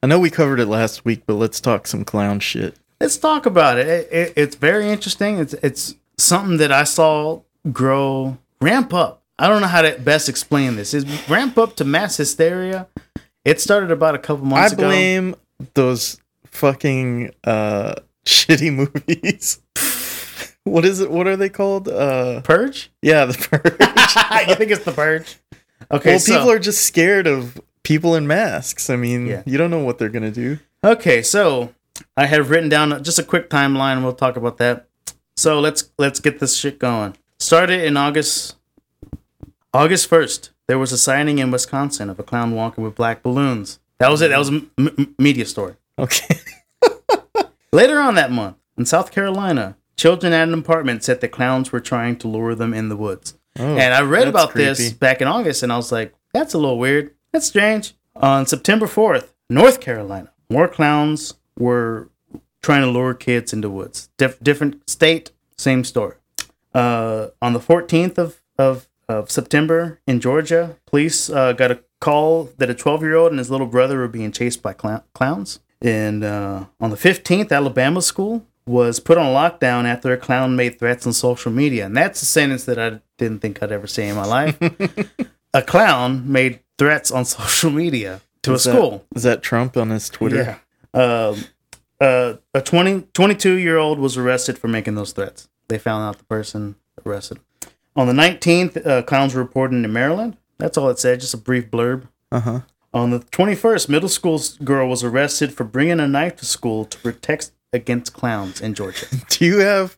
I know we covered it last week, but let's talk some clown shit. Let's talk about it. It, it. It's very interesting. It's it's something that I saw grow, ramp up. I don't know how to best explain this. Is ramp up to mass hysteria. It started about a couple I months ago. I blame those fucking uh shitty movies. what is it? What are they called? Uh Purge. yeah, the purge. I think it's the purge? Okay, well, so, people are just scared of people in masks. I mean, Yeah. you don't know what they're gonna do. Okay, so I have written down just a quick timeline. We'll talk about that. So let's let's get this shit going. Started in August August first. There was a sighting in Wisconsin of a clown walking with black balloons. That was it. That was a m- m- media story. Okay. Later on that month, in South Carolina, children at an apartment said the clowns were trying to lure them in the woods. Oh, and I read about this back in August, and I was like, that's a little weird. That's strange. On September 4th, North Carolina, more clowns were trying to lure kids into woods. Dif- different state, same story. Uh, on the 14th of, of, of September in Georgia, police uh, got a call that a 12 year old and his little brother were being chased by clown- clowns. And uh, on the 15th, Alabama school was put on lockdown after a clown made threats on social media. And that's a sentence that I didn't think I'd ever say in my life. a clown made threats on social media to Is a that- school. Is that Trump on his Twitter? Yeah. Um, uh, a 20, 22 year old was arrested for making those threats. They found out the person arrested. On the 19th, uh, clowns were reported in Maryland. That's all it said, just a brief blurb. Uh huh. On the 21st, middle school girl was arrested for bringing a knife to school to protect against clowns in Georgia. Do you have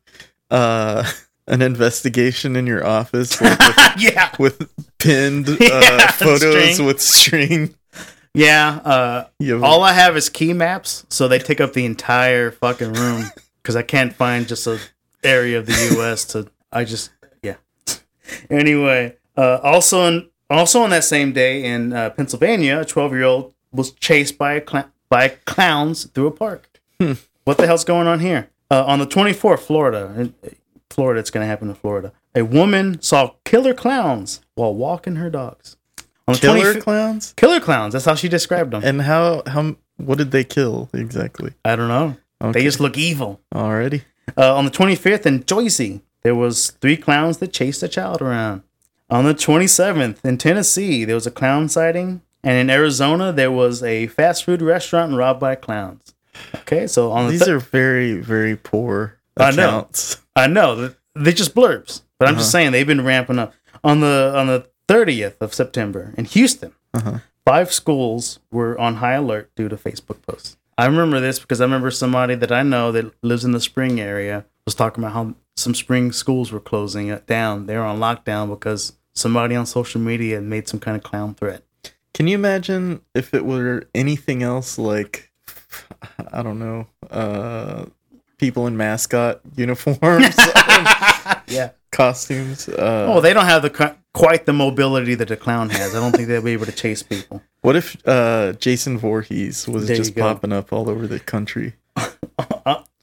uh an investigation in your office like, with, yeah. with pinned uh, Yeah, photos string. with string? Yeah. Uh, You all I have is key maps, so they take up the entire fucking room because I can't find just a area of the U.S. to. I just yeah. anyway, uh, also in also on that same day in uh, Pennsylvania, a 12 year old was chased by a cl- by clowns through a park. Hmm. What the hell's going on here? Uh, on the 24th, Florida, Florida, it's going to happen in Florida. A woman saw killer clowns while walking her dogs. On the killer 25th clowns? killer clowns. That's how she described them. And how how what did they kill exactly? I don't know. Okay. They just look evil. already. Uh, on the 25th in Joyce, there was three clowns that chased a child around. On the 27th in Tennessee, there was a clown sighting, and in Arizona, there was a fast food restaurant robbed by clowns. Okay, so on the These th- are very very poor I know. accounts. I know they just blurbs, but I'm just saying they've been ramping up. On the on the 30th of September in Houston, Uh-huh. five schools were on high alert due to Facebook posts. I remember this because I remember somebody that I know that lives in the spring area was talking about how some spring schools were closing it down. They were on lockdown because somebody on social media made some kind of clown threat. Can you imagine if it were anything else like I don't know, uh people in mascot uniforms, Yeah. costumes. Uh, Oh, they don't have the quite the mobility that a clown has. I don't think they'll be able to chase people. what if uh, Jason Voorhees was There just popping up all over the country?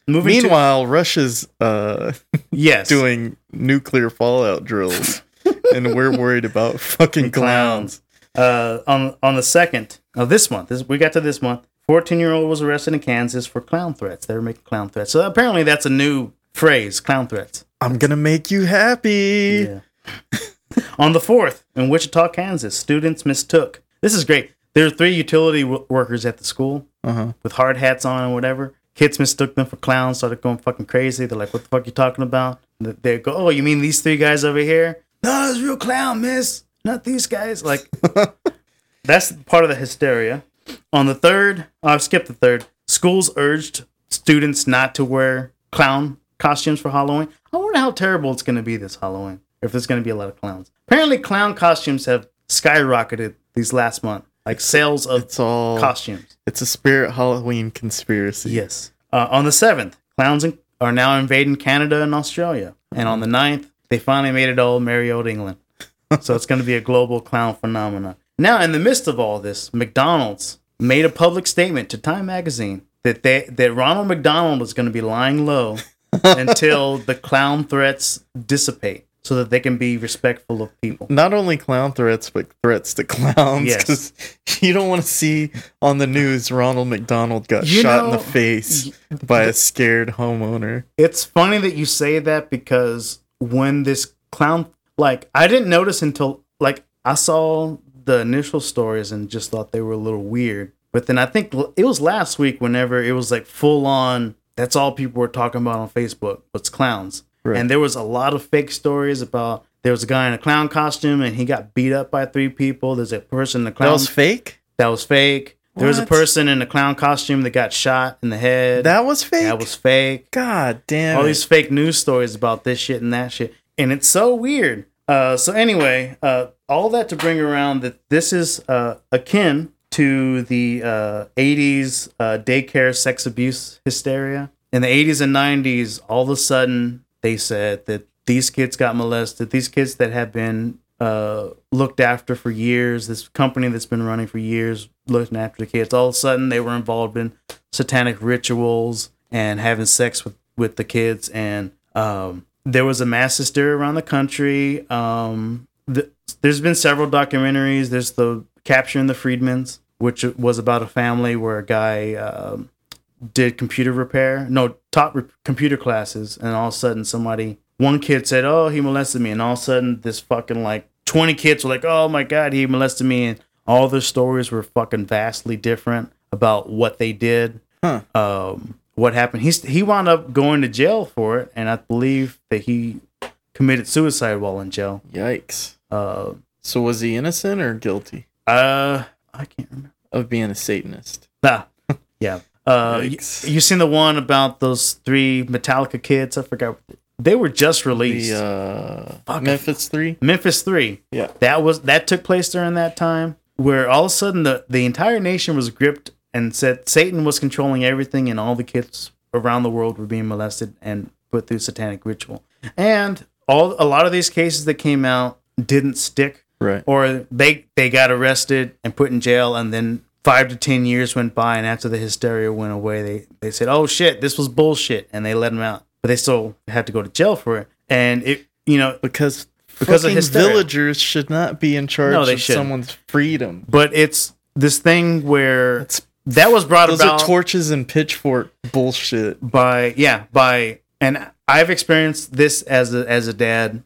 Moving to Meanwhile, Russia's uh, yes, doing nuclear fallout drills, and we're worried about fucking clowns. uh, on on the second of this month. This, we got to this month. Fourteen year old was arrested in Kansas for clown threats. They were making clown threats. So apparently that's a new phrase, clown threats. I'm gonna make you happy. Yeah. on the fourth, in Wichita, Kansas, students mistook. This is great. There are three utility w- workers at the school Uh huh. with hard hats on and whatever. Kids mistook them for clowns, started going fucking crazy. They're like, "What the fuck you talking about?" Th- They go, "Oh, you mean these three guys over here?" No, it's real clown, miss. Not these guys. Like, that's part of the hysteria. On the third, oh, I've skipped the third. Schools urged students not to wear clown costumes for Halloween. I wonder how terrible it's going to be this Halloween. If there's going to be a lot of clowns. Apparently, clown costumes have skyrocketed these last month, like sales of It's all. costumes. It's a spirit Halloween conspiracy. Yes. Uh, on the 7th, clowns in, are now invading Canada and Australia. And on the 9th, they finally made it all merry old England. so it's going to be a global clown phenomenon. Now, in the midst of all this, McDonald's made a public statement to Time Magazine that they, that Ronald McDonald is going to be lying low until the clown threats dissipate so that they can be respectful of people. Not only clown threats, but threats to clowns. Yes. Because you don't want to see on the news Ronald McDonald got You shot in the know, face by a scared homeowner. It's funny that you say that because when this clown, like, I didn't notice until, like, I saw the initial stories and just thought they were a little weird. But then I think it was last week whenever it was like full on, that's all people were talking about on Facebook was clowns. Right. And there was a lot of fake stories about there was a guy in a clown costume and he got beat up by three people. There's a person in the a That was fake? that was fake. There was a person in a clown costume that got shot in the head. That was fake? that was fake God damn. all it. these fake news stories about this shit and that shit, and it's so weird. Uh, so anyway, uh, all that to bring around that this is uh, akin to the uh, '80s uh, daycare sex abuse hysteria. In the '80s and '90s, all of a sudden they said that these kids got molested. These kids that have been uh, looked after for years, this company that's been running for years, looking after the kids. All of a sudden, they were involved in satanic rituals and having sex with with the kids and um, there was a mass hysteria around the country um, th- there's been several documentaries there's the capturing the Friedmans which was about a family where a guy um, did computer repair no taught re- computer classes and all of a sudden somebody one kid said oh he molested me and all of a sudden this fucking like 20 kids were like oh my god he molested me and all their stories were fucking vastly different about what they did Huh. um, what happened. He's he wound up going to jail for it, and I believe that he committed suicide while in jail. Yikes. Uh, So was he innocent or guilty uh, I can't remember. of being a Satanist? Nah, yeah. Uh, you, seen the one about those three Metallica kids? I forgot. They were just released. The uh. Memphis 3? Memphis Three. Yeah. that was that took place during that time where all of a sudden the the entire nation was gripped and said Satan was controlling everything and all the kids around the world were being molested and put through satanic ritual. And all a lot of these cases that came out didn't stick Right. or they they got arrested and put in jail and then 5 to 10 years went by and after the hysteria went away they they said oh shit this was bullshit and they let them out but they still had to go to jail for it and it you know Because Because of hysteria. villagers should not be in charge No, of shouldn't. someone's freedom. but it's this thing where It's that was brought those about are torches and pitchfork bullshit. by yeah by and I've experienced this as a as a dad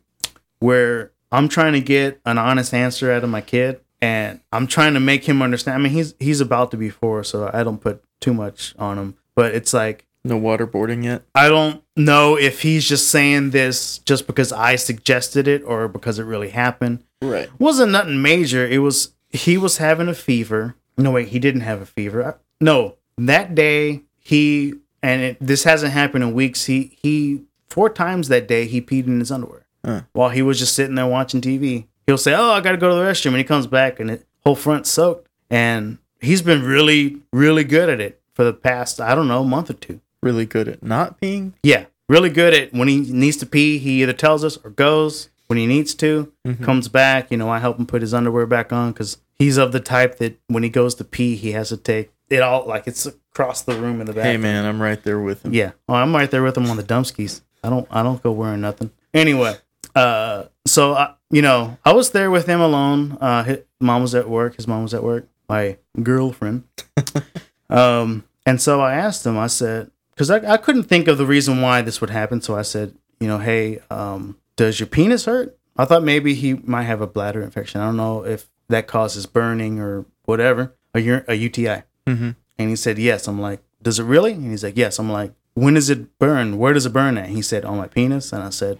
where I'm trying to get an honest answer out of my kid and I'm trying to make him understand. I mean he's he's about to be four, so I don't put too much on him. But it's like No waterboarding yet. I don't know if he's just saying this just because I suggested it or because it really happened. Right. wasn't nothing major. It was he was having a fever. No wait, he didn't have a fever. No, that day he and it, this hasn't happened in weeks. He he four times that day he peed in his underwear Huh. while he was just sitting there watching TV. He'll say, "Oh, I got to go to the restroom," and he comes back and it whole front soaked. And he's been really really good at it for the past I don't know month or two. Really good at not peeing. Yeah, really good at when he needs to pee. He either tells us or goes when he needs to. Mm-hmm. Comes back, you know. I help him put his underwear back on because he's of the type that when he goes to pee, he has to take it all like it's across the room in the back. Hey man, I'm right there with him. Yeah. Oh, I'm right there with him on the dumpskis. I don't I don't go wearing nothing. Anyway, uh so I, you know, I was there with him alone. Uh his mom was at work, his mom was at work, my girlfriend. um and so I asked him, I said cuz I I couldn't think of the reason why this would happen, so I said, you know, hey, um does your penis hurt? I thought maybe he might have a bladder infection. I don't know if that causes burning or whatever, a, ur- a UTI. Mhm. And he said, yes. I'm like, does it really? And he's like, yes. I'm like, when does it burn? Where does it burn at? He said, on my penis. And I said,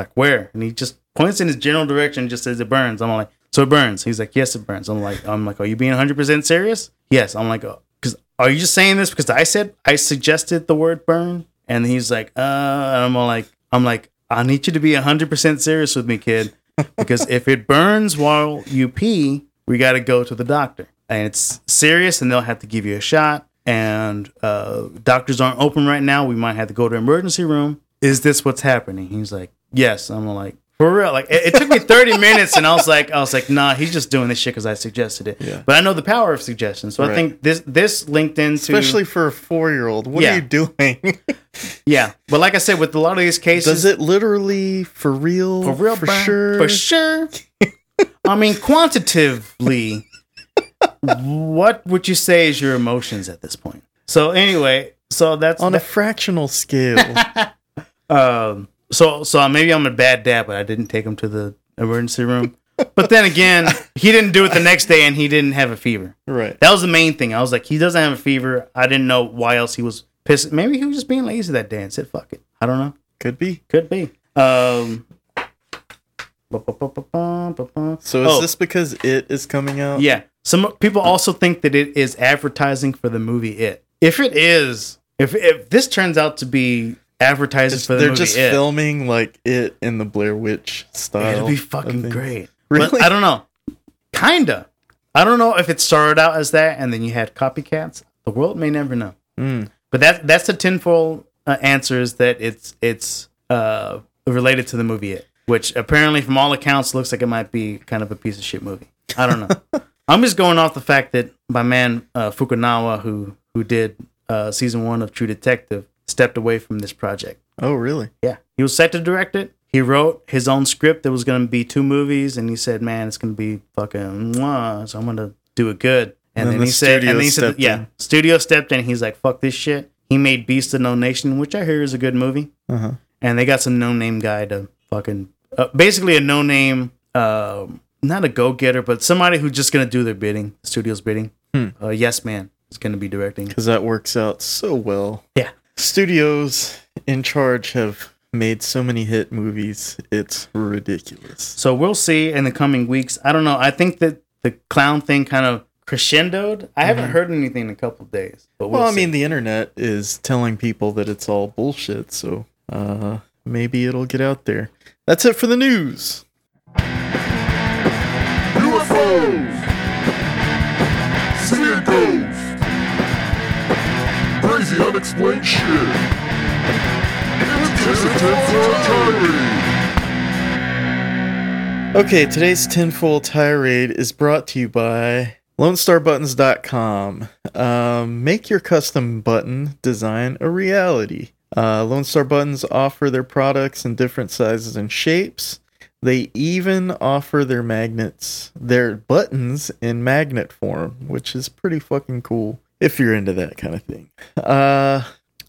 like, where? And he just points in his general direction and just says it burns. I'm like, so it burns. He's like, yes, it burns. I'm like, I'm like, are you being 100% serious? Yes. I'm like, because are you just saying this because I said, I suggested the word burn? And he's like, uh, I'm like, I'm like, I need you to be 100% serious with me, kid. Because if it burns while you pee, we got to go to the doctor. And it's serious, and they'll have to give you a shot. And uh, doctors aren't open right now. We might have to go to emergency room. Is this what's happening? He's like, yes. I'm like, For real, like it, it took me thirty minutes, and I was like, I was like, nah, he's just doing this shit because I suggested it. Yeah. But I know the power of suggestion, so I think this this linked into Especially for a four year old. What Yeah. are you doing? yeah. But like I said, with a lot of these cases, Does it literally for real? for real, For bruh, sure. for sure. I mean, quantitatively, what would you say is your emotions at this point? So anyway, so that's On a fractional scale. Um, so so maybe I'm a bad dad, but I didn't take him to the emergency room. But then again, he didn't do it the next day, and he didn't have a fever. right. That was the main thing. I was like, he doesn't have a fever. I didn't know why else he was pissed. Maybe he was just being lazy that day and said, "Fuck it." I don't know. Could be. Could be. Um. So is Oh, this because it is coming out? Yeah. Some people also think that it is advertising for the movie It. If it is, if if this turns out to be advertising It's- for the they're movie just It, filming like it in the Blair Witch style. It'll be of fucking great. Really? But I don't know. Kinda. I don't know if it started out as that and then you had copycats. The world may never know. Mm. But that that's the tinfoil uh, answer is that it's it's uh, related to the movie It, which apparently from all accounts looks like it might be kind of a piece of shit movie. I don't know. I'm just going off the fact that my man uh, Fukunaga, who who did uh, season one of True Detective, stepped away from this project. Oh, really? Yeah, he was set to direct it. He wrote his own script that was going to be two movies, and he said, "Man, it's going to be fucking mwah, so I'm going to do it good." And, And then, then the he said, and then he said, "Yeah." in. Studio stepped in. He's like, "Fuck this shit." He made Beast of No Nation, which I hear is a good movie, Uh huh. and they got some no name guy to fucking uh, basically a no name, um, not a go getter, but somebody who's just going to do their bidding, the studio's bidding. Hmm. Uh, yes, man is going to be directing. Because that works out so well. Yeah. Studios in charge have made so many hit movies. It's ridiculous. So we'll see in the coming weeks. I don't know. I think that the clown thing kind of crescendoed. I haven't heard anything in a couple of days. But we'll Well, I mean, the internet is telling people that it's all bullshit, so uh, maybe it'll get out there. That's it for the news. UFOs! Unexplained shit! Okay, today's tinfoil tirade is brought to you by LoneStarButtons.com. Um, make your custom button design a reality. Uh, Lone Star Buttons offer their products in different sizes and shapes. They even offer their magnets, their buttons in magnet form, which is pretty fucking cool if you're into that kind of thing. Uh,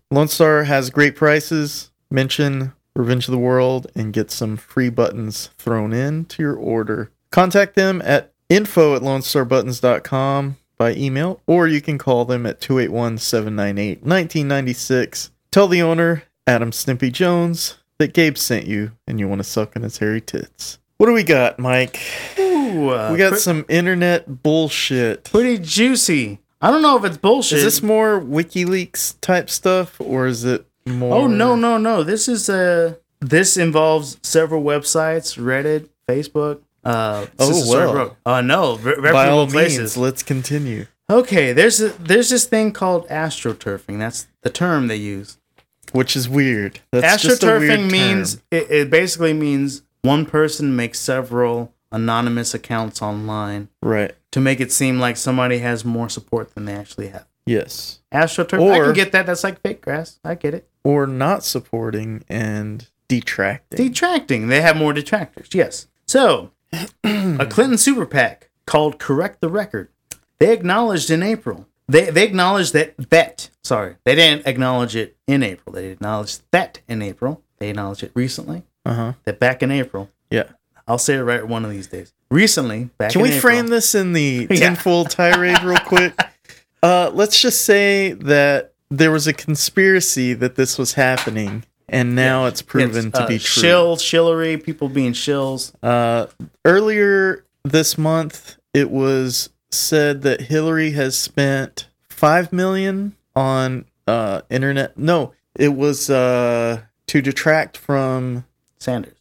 Lone Star has great prices. Mention Revenge of the World and get some free buttons thrown in to your order. Contact them at info at lonestarbuttons.com by email, or you can call them at 281 798 1996. Tell the owner, Adam Stimpy Jones, that Gabe sent you and you want to suck on his hairy tits. What do we got, Mike? Ooh, uh, We got pre- some internet bullshit. pretty juicy. I don't know if it's bullshit. Is this more WikiLeaks type stuff, or is it more? Oh no no no! This is uh this involves several websites: Reddit, Facebook. Uh, Oh, well. Uh, no, re- By all places. means, let's continue. Okay, there's a, there's this thing called astroturfing. That's the term they use. Which is weird. That's just a weird astroturfing term. means it, it basically means one person makes several anonymous accounts online right. to make it seem like somebody has more support than they actually have. Yes. Astroturf, I Or- can get that. That's like fake grass. I get it. Or not supporting and detracting. Detracting. They have more detractors. Yes. So, a Clinton super PAC called Correct the Record. They acknowledged in April. They they acknowledged that that sorry they didn't acknowledge it in April. They acknowledged that in April. They acknowledged it recently. uh huh. That back in April. Yeah. I'll say it right one of these days. Recently, back Can we April, frame this in the Yeah. tinfoil tirade real quick? Uh, let's just say that there was a conspiracy that this was happening, and now it's proven It's, to uh, be true. Shill, shillery, people being shills. Uh, earlier this month, it was said that Hillary has spent five million on uh internet. No, it was uh to detract from Sanders.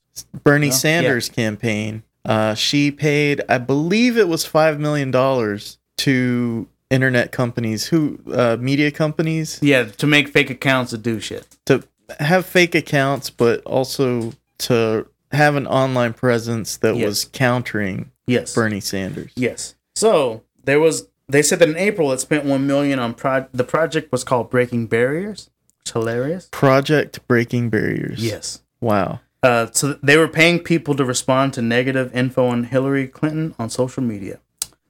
Bernie? Sanders' campaign. Uh, she paid, I believe, it was five million dollars to internet companies, who uh, media companies, Yeah, to make fake accounts to do shit. to have fake accounts, but also to have an online presence that Yes. was countering Yes. Bernie Sanders. Yes. So there was. They said that in April it spent one million on pro. The project was called Breaking Barriers. It's hilarious. Project Breaking Barriers. Yes. Wow. Uh, so they were paying people to respond to negative info on Hillary Clinton on social media.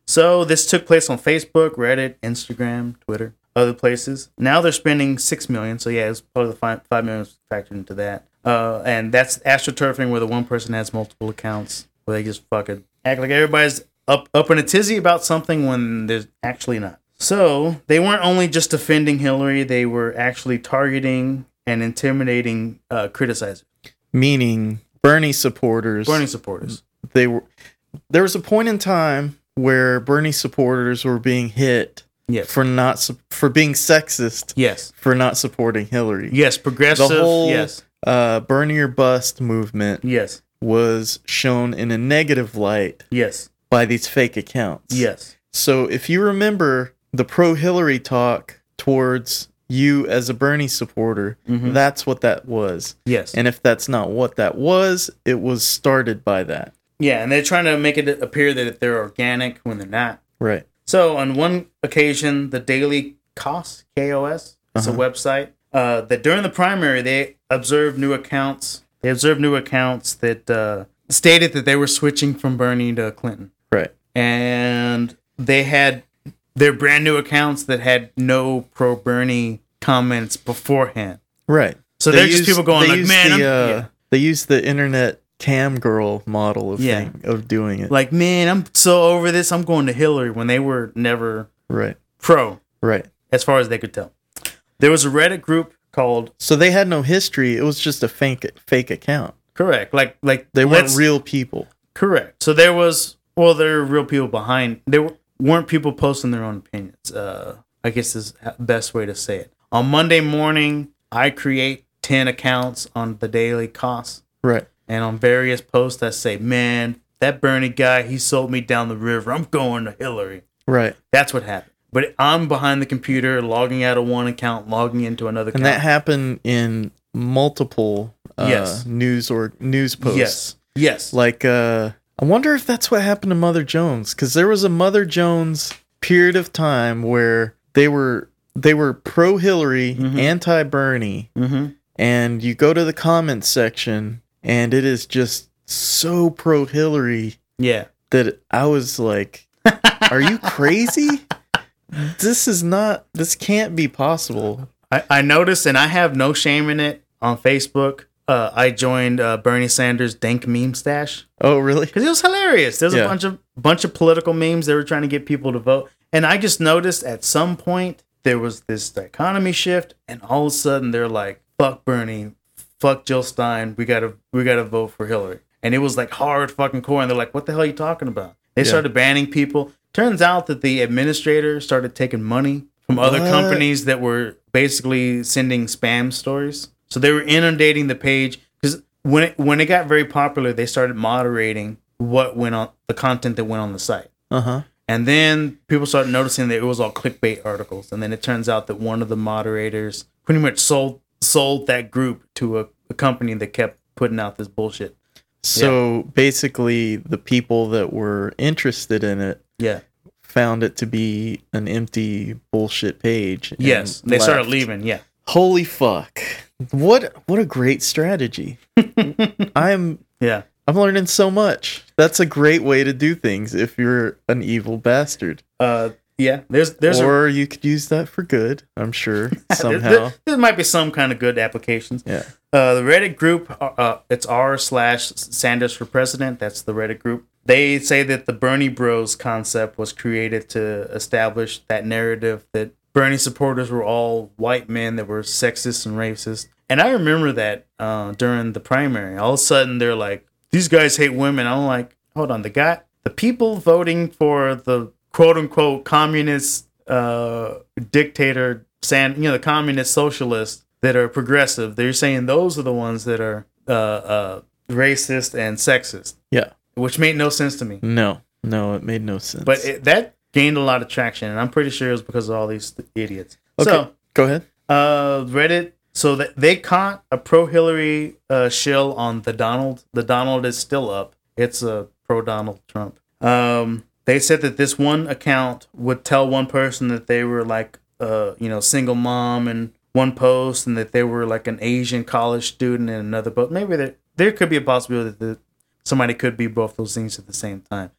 So this took place on Facebook, Reddit, Instagram, Twitter, other places. Now they're spending six million. So yeah, it's probably the five, five million factored into that. Uh, and that's astroturfing where the one person has multiple accounts where they just fucking act like everybody's up up in a tizzy about something when there's actually not. So they weren't only just defending Hillary; they were actually targeting and intimidating uh, criticizers. Meaning Bernie supporters. Bernie supporters. They were. There was a point in time where Bernie supporters were being hit Yes. for not for being sexist Yes. for not supporting Hillary. Yes. Progressive. The whole yes. uh, Bernie or bust movement Yes. was shown in a negative light Yes. by these fake accounts. Yes. So if you remember the pro Hillary talk towards you as a Bernie supporter, Mhm. that's what that was. Yes. And if that's not what that was, it was started by that. yeah, and they're trying to make it appear that they're organic when they're not. Right. So on one occasion, the Daily Kos KOS, it's Uh-huh. a website uh, that during the primary they observed new accounts. They observed new accounts that uh, stated that they were switching from Bernie to Clinton. Right. and they had their brand new accounts that had no pro Bernie comments beforehand. Right. So They they're just people going like, used "Man, the, I'm, uh, yeah. they use the internet cam girl model of Yeah. thing, of doing it. like man, I'm so over this. I'm going to Hillary when they were never right. pro, Right. as far as they could tell. There was a Reddit group called So they had no history. It was just a fake fake account. correct, like like They weren't real people. Correct. So there was well, there were real people behind. There were- weren't people posting their own opinions. Uh, I guess is the best way to say it. On Monday morning, I create ten accounts on the Daily Kos, Right. and on various posts, I say, "Man, that Bernie guy, he sold me down the river. I'm going to Hillary." Right. That's what happened. But I'm behind the computer, logging out of one account, logging into another And account. that happened in multiple uh, Yes. news or news posts. yes, yes, Like uh I wonder if that's what happened to Mother Jones cuz there was a Mother Jones period of time where they were they were pro Hillary, Mhm. anti Bernie, mm-hmm. and you go to the comments section and it is just so pro Hillary yeah. that I was like, are you crazy? This is not this can't be possible. I, I noticed, and I have no shame in it on Facebook. Uh, I joined uh, Bernie Sanders' dank meme stash Oh, really? because it was hilarious. There's Yeah. a bunch of bunch of political memes they were trying to get people to vote, and I just noticed at some point there was this dichotomy shift, and all of a sudden they're like, "Fuck Bernie, fuck Jill Stein, we gotta we gotta vote for Hillary," and it was like hard fucking core, and they're like, "What the hell are you talking about?" They Yeah. started banning people. Turns out that the administrator started taking money from other companies that were basically sending spam stories. So they were inundating the page because when it when it got very popular, they started moderating what went on the content that went on the site. Uh-huh. And then people started noticing that it was all clickbait articles. And then it turns out that one of the moderators pretty much sold sold that group to a, a company that kept putting out this bullshit. So basically the people that were interested in it Yeah. found it to be an empty bullshit page. Yes. They started leaving. Yeah. Holy fuck. What what a great strategy. I'm Yeah. I'm learning so much. That's a great way to do things if you're an evil bastard. Uh yeah. There's there's a or you could use that for good, I'm sure, somehow. there- there might be some kind of good applications. Yeah. Uh, the Reddit group, uh, uh, it's r slash Sanders for president. That's the Reddit group. They say that the Bernie Bros concept was created to establish that narrative that Bernie supporters were all white men that were sexist and racist. And I remember that uh, during the primary. All of a sudden, they're like, "These guys hate women." I'm like, "Hold on, the guy, the people voting for the quote unquote communist uh, dictator, San, you know, the communist socialists that are progressive. They're saying those are the ones that are uh, uh, racist and sexist, yeah. which made no sense to me. No. No, it made no sense. But it, that gained a lot of traction, and I'm pretty sure it was because of all these idiots. okay. So, go ahead. uh, Reddit so that they caught a pro Hillary uh, shill on the Donald. The Donald is still up. It's a pro Donald Trump. Um, they said that this one account would tell one person that they were like, uh, you know, single mom and one post, and that they were like an Asian college student in another post. Maybe there there could be a possibility that somebody could be both those things at the same time.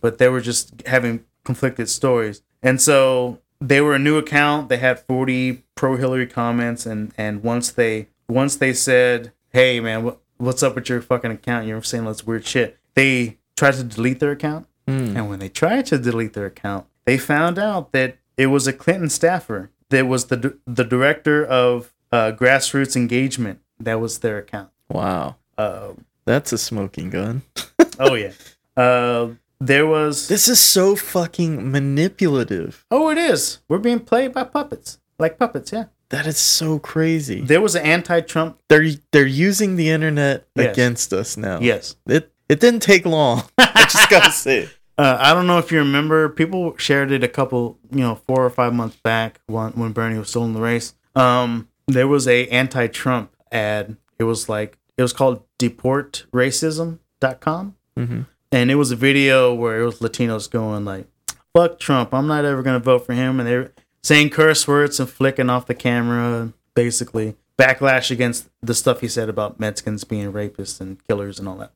But they were just having conflicted stories, and so they were a new account. They had forty pro Hillary comments, and and once they once they said, "Hey man, what, what's up with your fucking account? You're saying this weird shit." They tried to delete their account, and when they tried to delete their account, they found out that it was a Clinton staffer that was the the director of uh, grassroots engagement. That was their account. Wow. Uh, That's a smoking gun. oh yeah. Uh, there was. This is so fucking manipulative. Oh, it is. We're being played by puppets, like puppets. Yeah. That is so crazy. There was an anti-Trump. They're they're using the internet Yes. against us now. Yes. It it didn't take long. I just gotta say. Uh, I don't know if you remember. People shared it a couple, you know, four or five months back when when Bernie was still in the race. Um, there was a anti-Trump ad. It was like it was called deportracism.com. hmm and it was a video where it was Latinos going like, "Fuck Trump! I'm not ever gonna vote for him," and they're saying curse words and flicking off the camera, basically backlash against the stuff he said about Mexicans being rapists and killers and all that.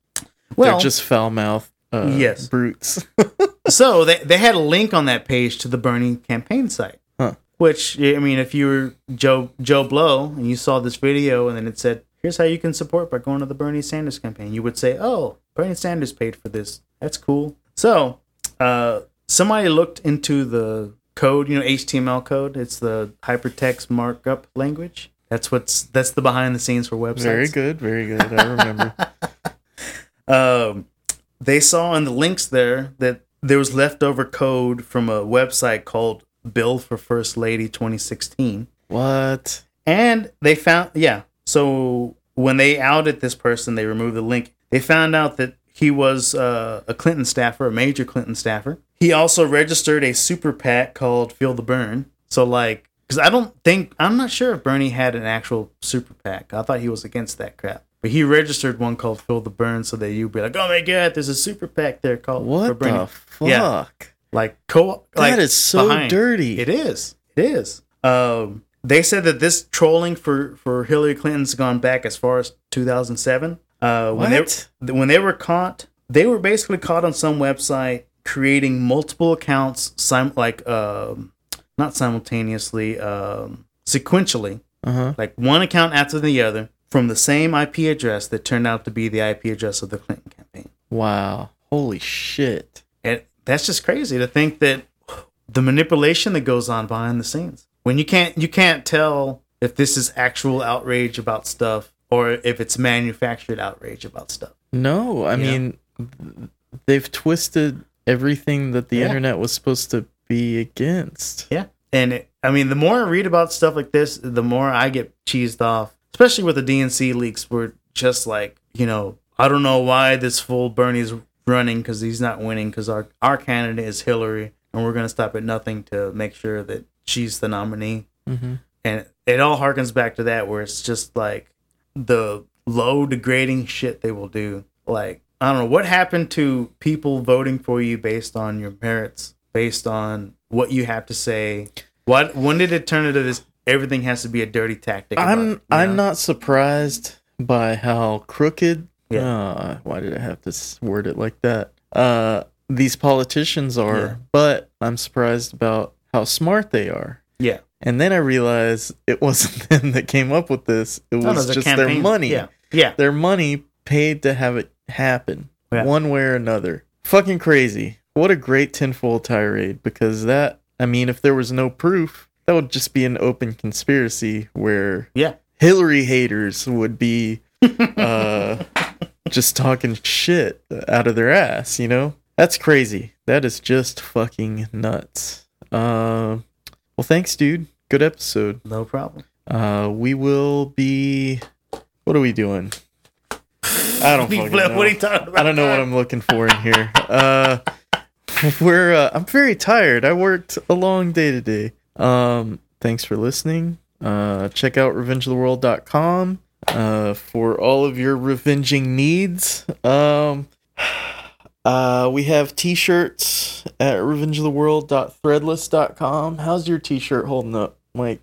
Well, They're just foul mouth uh, Yes. brutes. so they they had a link on that page to the Bernie campaign site. Huh. Which I mean, if you were Joe Joe Blow and you saw this video and then it said, "Here's how you can support by going to the Bernie Sanders campaign," you would say, "Oh, Bernie Sanders paid for this. That's cool." So, uh, somebody looked into the code, you know, HTML code. It's the hypertext markup language. That's what's that's the behind the scenes for websites. very good, very good. I remember. um, they saw in the links there that there was leftover code from a website called Bill for First Lady 2016. what? And they found, yeah. So when they outed this person, they removed the link. They found out that he was uh, a Clinton staffer, a major Clinton staffer. He also registered a super PAC called Feel the Bern. So, like, because I don't think, I'm not sure if Bernie had an actual super PAC. I thought he was against that crap. But he registered one called Feel the Bern so that you'd be like, oh my God, there's a super PAC there called for What the fuck? Yeah. Like, co That like, is so behind. dirty. It is. It is. Um, they said that this trolling for for Hillary Clinton's gone back as far as 2007. Uh, when What? they when they were caught, they were basically caught on some website creating multiple accounts, sim- like um, not simultaneously, um, sequentially, Uh huh. like one account after the other from the same IP address that turned out to be the IP address of the Clinton campaign. Wow. Holy shit. And that's just crazy to think that the manipulation that goes on behind the scenes. When you can't you can't tell if this is actual outrage about stuff or if it's manufactured outrage about stuff. No, I Yeah. mean, they've twisted everything that the Yeah. internet was supposed to be against. Yeah. And it, I mean, the more I read about stuff like this, the more I get cheesed off, especially with the DNC leaks where just like, you know, I don't know why this fool Bernie's running because he's not winning because our, our candidate is Hillary and we're going to stop at nothing to make sure that she's the nominee. hmm and it all harkens back to that where it's just like the low degrading shit they will do like i don't know what happened to people voting for you based on your merits based on what you have to say what when did it turn into this everything has to be a dirty tactic about I'm I'm not surprised by how crooked. Yeah. Uh, why did I have to word it like that? Uh, these politicians are, Yeah. but I'm surprised about how smart they are. yeah And then I realized it wasn't them that came up with this. It No, no, was the just their money. yeah yeah Their money paid to have it happen Yeah. one way or another. Fucking crazy. What a great tinfoil tirade because that, I mean, if there was no proof, that would just be an open conspiracy where yeah Hillary haters would be uh, just talking shit out of their ass, you know? That's crazy. That is just fucking nuts. Uh, well, thanks, dude. Good episode. no problem Uh, we will be. What are we doing? I don't fucking know. what are you talking about I don't know what I'm looking for in here. Uh, we're. Uh, I'm very tired. I worked a long day today. Um, thanks for listening. Uh, check out revengeoftheworld.com uh, for all of your revenging needs. Um, uh, we have t-shirts at revengeoftheworld.threadless.com. How's your t-shirt holding up, Mike?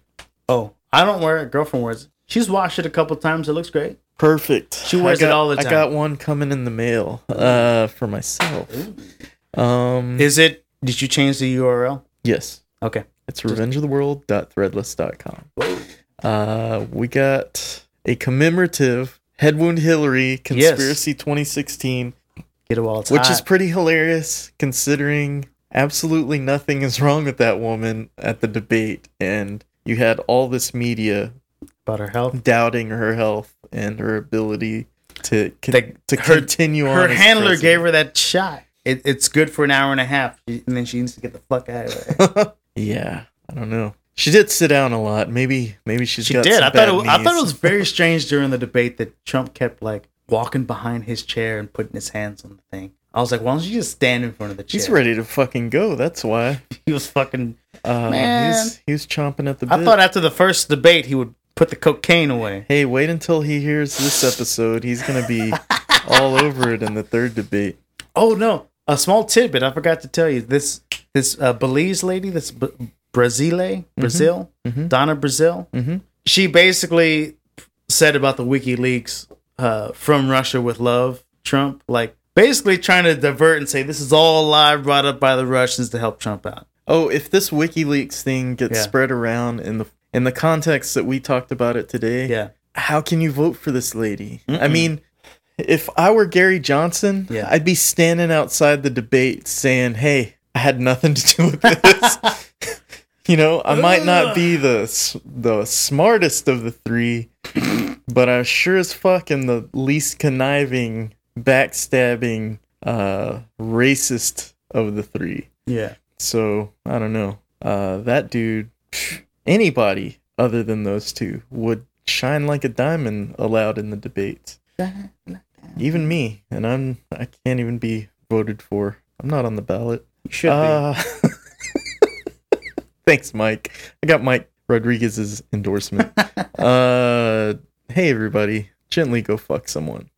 Oh, I don't wear it. Girlfriend wears it. She's washed it a couple times. It looks great. Perfect. She wears got, it all the time. I got one coming in the mail uh, for myself. Um, Is it? Did you change the URL? yes. Okay. It's revengeoftheworld.threadless.com. Uh, we got a commemorative Head Wound Hillary Conspiracy 2016, Get it while it's which hot. is pretty hilarious considering absolutely nothing is wrong with that woman at the debate. And you had all this media about her health. doubting her health and her ability to, con- They- to her- continue on. Her handler president. gave her that shot. It, it's good for an hour and a half, and then she needs to get the fuck out of there. Yeah, I don't know. She did sit down a lot. Maybe maybe she's She got did. some I thought bad it, I thought it was very strange during the debate that Trump kept like walking behind his chair and putting his hands on the thing. I was like, why don't you just stand in front of the chair? He's ready to fucking go. That's why. He was fucking. Uh, Man. He's, he was chomping at the bit. I thought after the first debate he would put the cocaine away. hey, wait until he hears this episode. He's gonna be all over it in the third debate. Oh no! A small tidbit I forgot to tell you. This this uh, Belize lady, this B- Brazile, Brazil, mhm. Donna Brazile. Mhm. She basically said about the WikiLeaks uh, from Russia with love, Trump, like basically trying to divert and say this is all a lie brought up by the Russians to help Trump out. Oh, if this WikiLeaks thing gets Yeah. spread around in the in the context that we talked about it today, Yeah, how can you vote for this lady? I Mm-mm. mean, if I were Gary Johnson, Yeah. I'd be standing outside the debate saying, "Hey, I had nothing to do with this." you know, I might not be the the smartest of the three, but I sure as fuck am the least conniving, backstabbing, uh, racist of the three. yeah. So I don't know. Uh, that dude, anybody other than those two would shine like a diamond allowed in the debates. Even me, and I'm I can't even be voted for. I'm not on the ballot. You should Uh, thanks, Mike. I got Mike Rodriguez's endorsement. uh, hey everybody, gently go fuck someone.